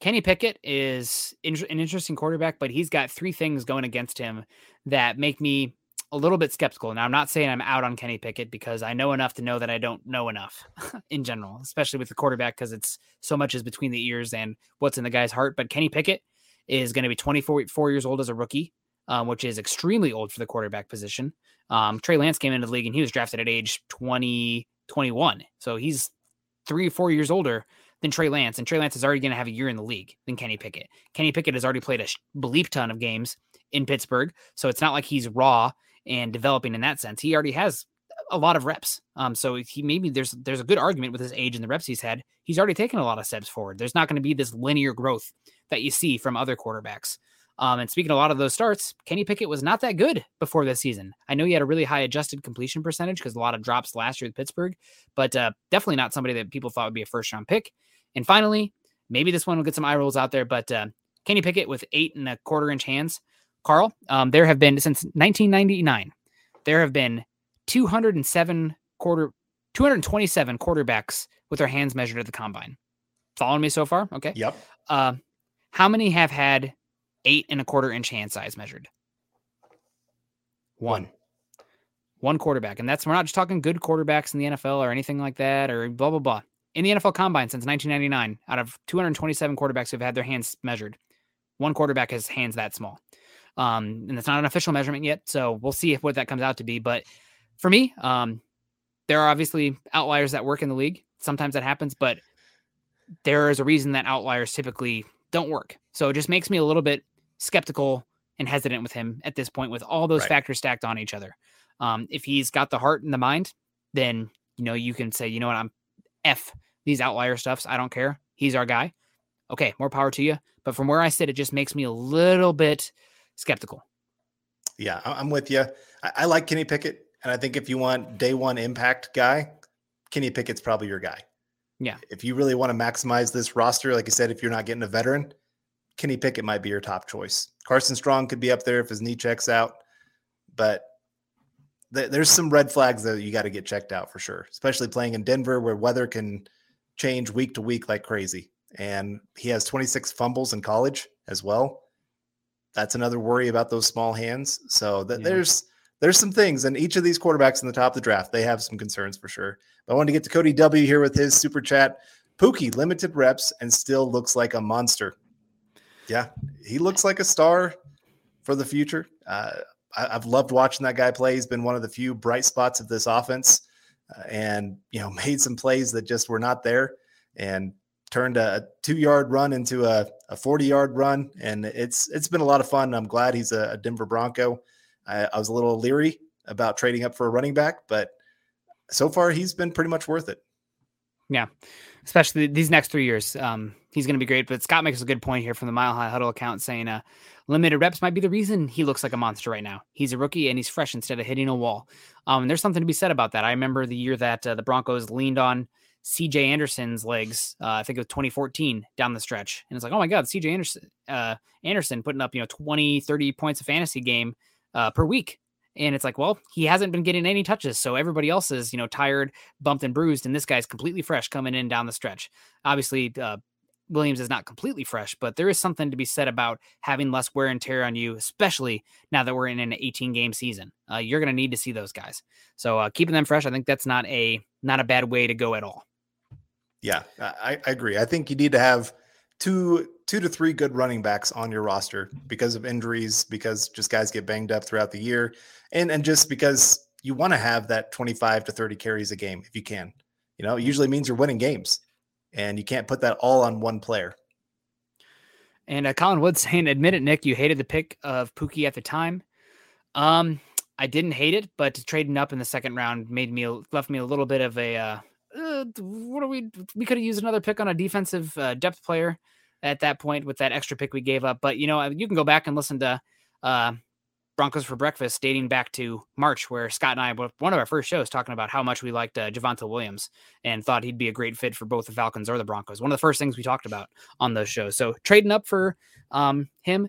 Kenny Pickett is in- an interesting quarterback, but he's got three things going against him that make me a little bit skeptical. Now, I'm not saying I'm out on Kenny Pickett because I know enough to know that I don't know enough in general, especially with the quarterback because it's so much is between the ears and what's in the guy's heart. But Kenny Pickett is going to be 24 four years old as a rookie, um, which is extremely old for the quarterback position. Um, Trey Lance came into the league and he was drafted at age 20, 21. So he's three or four years older than Trey Lance, and Trey Lance is already going to have a year in the league than Kenny Pickett. Kenny Pickett has already played a bleep ton of games in Pittsburgh, so it's not like he's raw and developing in that sense. He already has a lot of reps. Um, so he maybe there's there's a good argument with his age and the reps he's had. He's already taken a lot of steps forward. There's not going to be this linear growth that you see from other quarterbacks. Um, and speaking a lot of those starts, Kenny Pickett was not that good before this season. I know he had a really high adjusted completion percentage because a lot of drops last year with Pittsburgh, but uh, definitely not somebody that people thought would be a first round pick. And finally, maybe this one will get some eye rolls out there, but uh, Kenny Pickett with eight and a quarter inch hands. Carl, um, there have been since 1999, there have been 207 quarter, 227 quarterbacks with their hands measured at the combine. Following me so far? Okay. Yep. Uh, how many have had eight and a quarter inch hand size measured? One. One quarterback. And that's, we're not just talking good quarterbacks in the NFL or anything like that or blah, blah, blah. In the NFL combine since 1999, out of 227 quarterbacks who've had their hands measured, one quarterback has hands that small. Um, and it's not an official measurement yet. So we'll see if, what that comes out to be. But for me, um, there are obviously outliers that work in the league. Sometimes that happens, but there is a reason that outliers typically don't work. So it just makes me a little bit skeptical and hesitant with him at this point with all those Right. factors stacked on each other. Um, if he's got the heart and the mind, then you know you can say, you know what, I'm F these outlier stuffs. I don't care. He's our guy. Okay, more power to you. But from where I sit, it just makes me a little bit skeptical. Yeah, I'm with you. I, I like Kenny Pickett, and I think if you want day one impact guy, Kenny Pickett's probably your guy. Yeah. If you really want to maximize this roster, like I said, if you're not getting a veteran, Kenny Pickett might be your top choice. Carson Strong could be up there if his knee checks out, but th- there's some red flags that you got to get checked out for sure, especially playing in Denver where weather can change week to week like crazy. And he has 26 fumbles in college as well. That's another worry about those small hands. So Yeah. there's there's some things, and each of these quarterbacks in the top of the draft, they have some concerns for sure. But I wanted to get to Cody W here with his super chat. Pookie limited reps and still looks like a monster. Yeah, he looks like a star for the future. Uh, I, I've loved watching that guy play. He's been one of the few bright spots of this offense, uh, and you know made some plays that just were not there, and turned a two yard run into a, a 40 yard run. And it's it's been a lot of fun. I'm glad he's a, a Denver Bronco. I, I was a little leery about trading up for a running back, but so far he's been pretty much worth it. Yeah. Especially these next three years. Um, he's going to be great. But Scott makes a good point here from the Mile High Huddle account saying uh, limited reps might be the reason he looks like a monster right now. He's a rookie and he's fresh instead of hitting a wall. Um, and there's something to be said about that. I remember the year that uh, the Broncos leaned on CJ Anderson's legs. Uh, I think it was 2014 down the stretch. And it's like, oh my God, CJ Anderson, uh, Anderson putting up, you know, 20, 30 points of fantasy game uh, per week. And it's like, well, he hasn't been getting any touches. So everybody else is, you know, tired, bumped and bruised. And this guy's completely fresh coming in down the stretch. Obviously, uh, Williams is not completely fresh, but there is something to be said about having less wear and tear on you, especially now that we're in an 18 game season. Uh, you're going to need to see those guys. So uh, keeping them fresh, I think that's not a not a bad way to go at all. Yeah, I, I agree. I think you need to have two two to three good running backs on your roster because of injuries, because just guys get banged up throughout the year, and and just because you want to have that 25 to 30 carries a game if you can. You know, it usually means you're winning games, and you can't put that all on one player. And uh, Colin Wood saying, admit it, Nick, you hated the pick of Pookie at the time. Um, I didn't hate it, but trading up in the second round made me left me a little bit of a uh, uh, what are we? We could have used another pick on a defensive uh, depth player at that point with that extra pick we gave up. But you know, you can go back and listen to uh, Broncos for Breakfast dating back to March, where Scott and I one of our first shows talking about how much we liked uh, Javonte Williams and thought he'd be a great fit for both the Falcons or the Broncos. One of the first things we talked about on those shows. So trading up for um, him,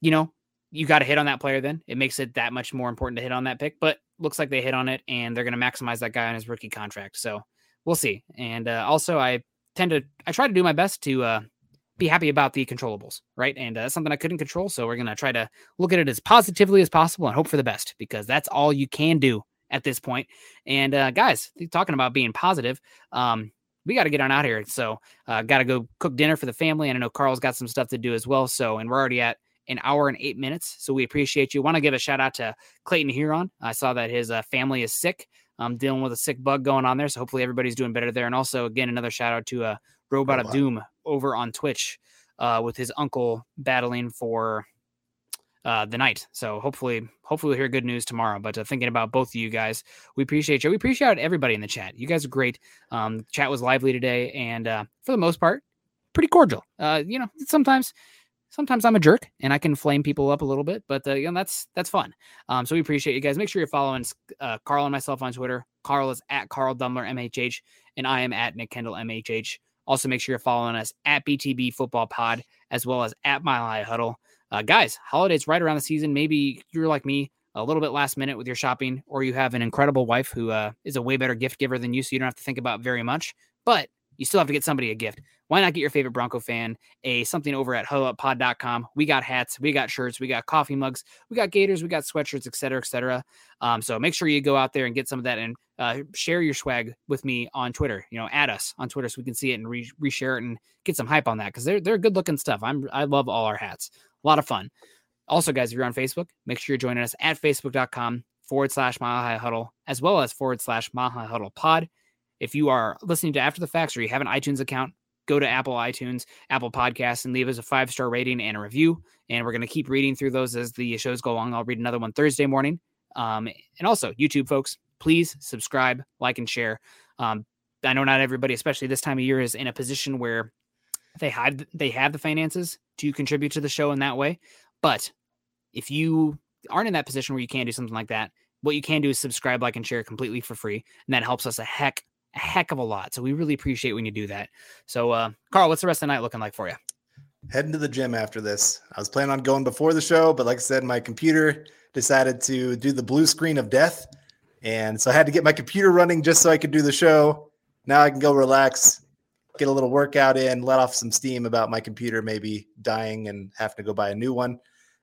you know, you got to hit on that player. Then it makes it that much more important to hit on that pick. But looks like they hit on it, and they're going to maximize that guy on his rookie contract. So we'll see. And uh, also, I tend to I try to do my best to uh, be happy about the controllables, right? And uh, that's something I couldn't control. So we're going to try to look at it as positively as possible and hope for the best because that's all you can do at this point. And uh, guys, talking about being positive, um, we got to get on out here. So uh, got to go cook dinner for the family. And I know Carl's got some stuff to do as well. So, and we're already at an hour and eight minutes. So we appreciate you. Want to give a shout out to Clayton Huron. I saw that his uh, family is sick, um, dealing with a sick bug going on there. So hopefully everybody's doing better there. And also, again, another shout out to uh, Robot of Doom over on Twitch uh, with his uncle battling for uh, the night. So hopefully, hopefully we'll hear good news tomorrow. But uh, thinking about both of you guys, we appreciate you. We appreciate everybody in the chat. You guys are great. Um, chat was lively today, and uh, for the most part, pretty cordial. Uh, you know, sometimes sometimes I'm a jerk and I can flame people up a little bit, but uh, you know, that's that's fun. Um, so we appreciate you guys. Make sure you're following uh, Carl and myself on Twitter. Carl is at Carl Dumler MHH, and I am at Nick Kendell MHH. Also, make sure you're following us at BTB Football Pod as well as at Mile High Huddle. Uh, guys, holidays right around the season. Maybe you're like me, a little bit last minute with your shopping, or you have an incredible wife who uh, is a way better gift giver than you, so you don't have to think about very much. But you still have to get somebody a gift. Why not get your favorite Bronco fan a something over at huddleuppod.com? We got hats, we got shirts, we got coffee mugs, we got gators, we got sweatshirts, et cetera, et cetera. Um, so make sure you go out there and get some of that and uh, share your swag with me on Twitter. You know, add us on Twitter so we can see it and re- reshare it and get some hype on that because they're they're good looking stuff. I'm I love all our hats. A lot of fun. Also, guys, if you're on Facebook, make sure you're joining us at facebook.com forward slash mile high huddle, as well as forward slash mile high huddle pod. If you are listening to After the Facts or you have an iTunes account, go to Apple iTunes, Apple Podcasts, and leave us a five star rating and a review. And we're going to keep reading through those as the shows go along. I'll read another one Thursday morning. Um, and also, YouTube folks, please subscribe, like, and share. Um, I know not everybody, especially this time of year, is in a position where they had they have the finances to contribute to the show in that way. But if you aren't in that position where you can do something like that, what you can do is subscribe, like, and share completely for free, and that helps us a heck, a heck of a lot. So we really appreciate when you do that. So, uh, Carl, what's the rest of the night looking like for you? Heading to the gym after this. I was planning on going before the show, but like I said, my computer decided to do the blue screen of death. And so I had to get my computer running just so I could do the show. Now I can go relax, get a little workout in, let off some steam about my computer maybe dying and having to go buy a new one.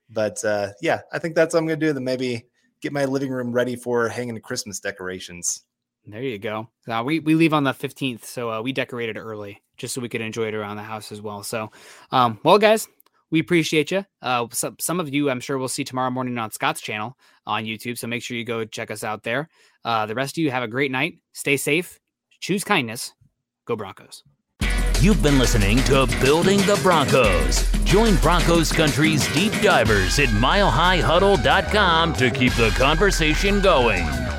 But uh, yeah, I think that's what I'm going to do. Then maybe get my living room ready for hanging Christmas decorations. There you go. Uh, we we leave on the fifteenth, so uh, we decorated early just so we could enjoy it around the house as well. So, um, well, guys, we appreciate you. Uh, some some of you, I'm sure, we'll see tomorrow morning on Scott's channel on YouTube. So make sure you go check us out there. Uh, the rest of you have a great night. Stay safe. Choose kindness. Go Broncos. You've been listening to Building the Broncos. Join Broncos Country's deep divers at milehighhuddle.com to keep the conversation going.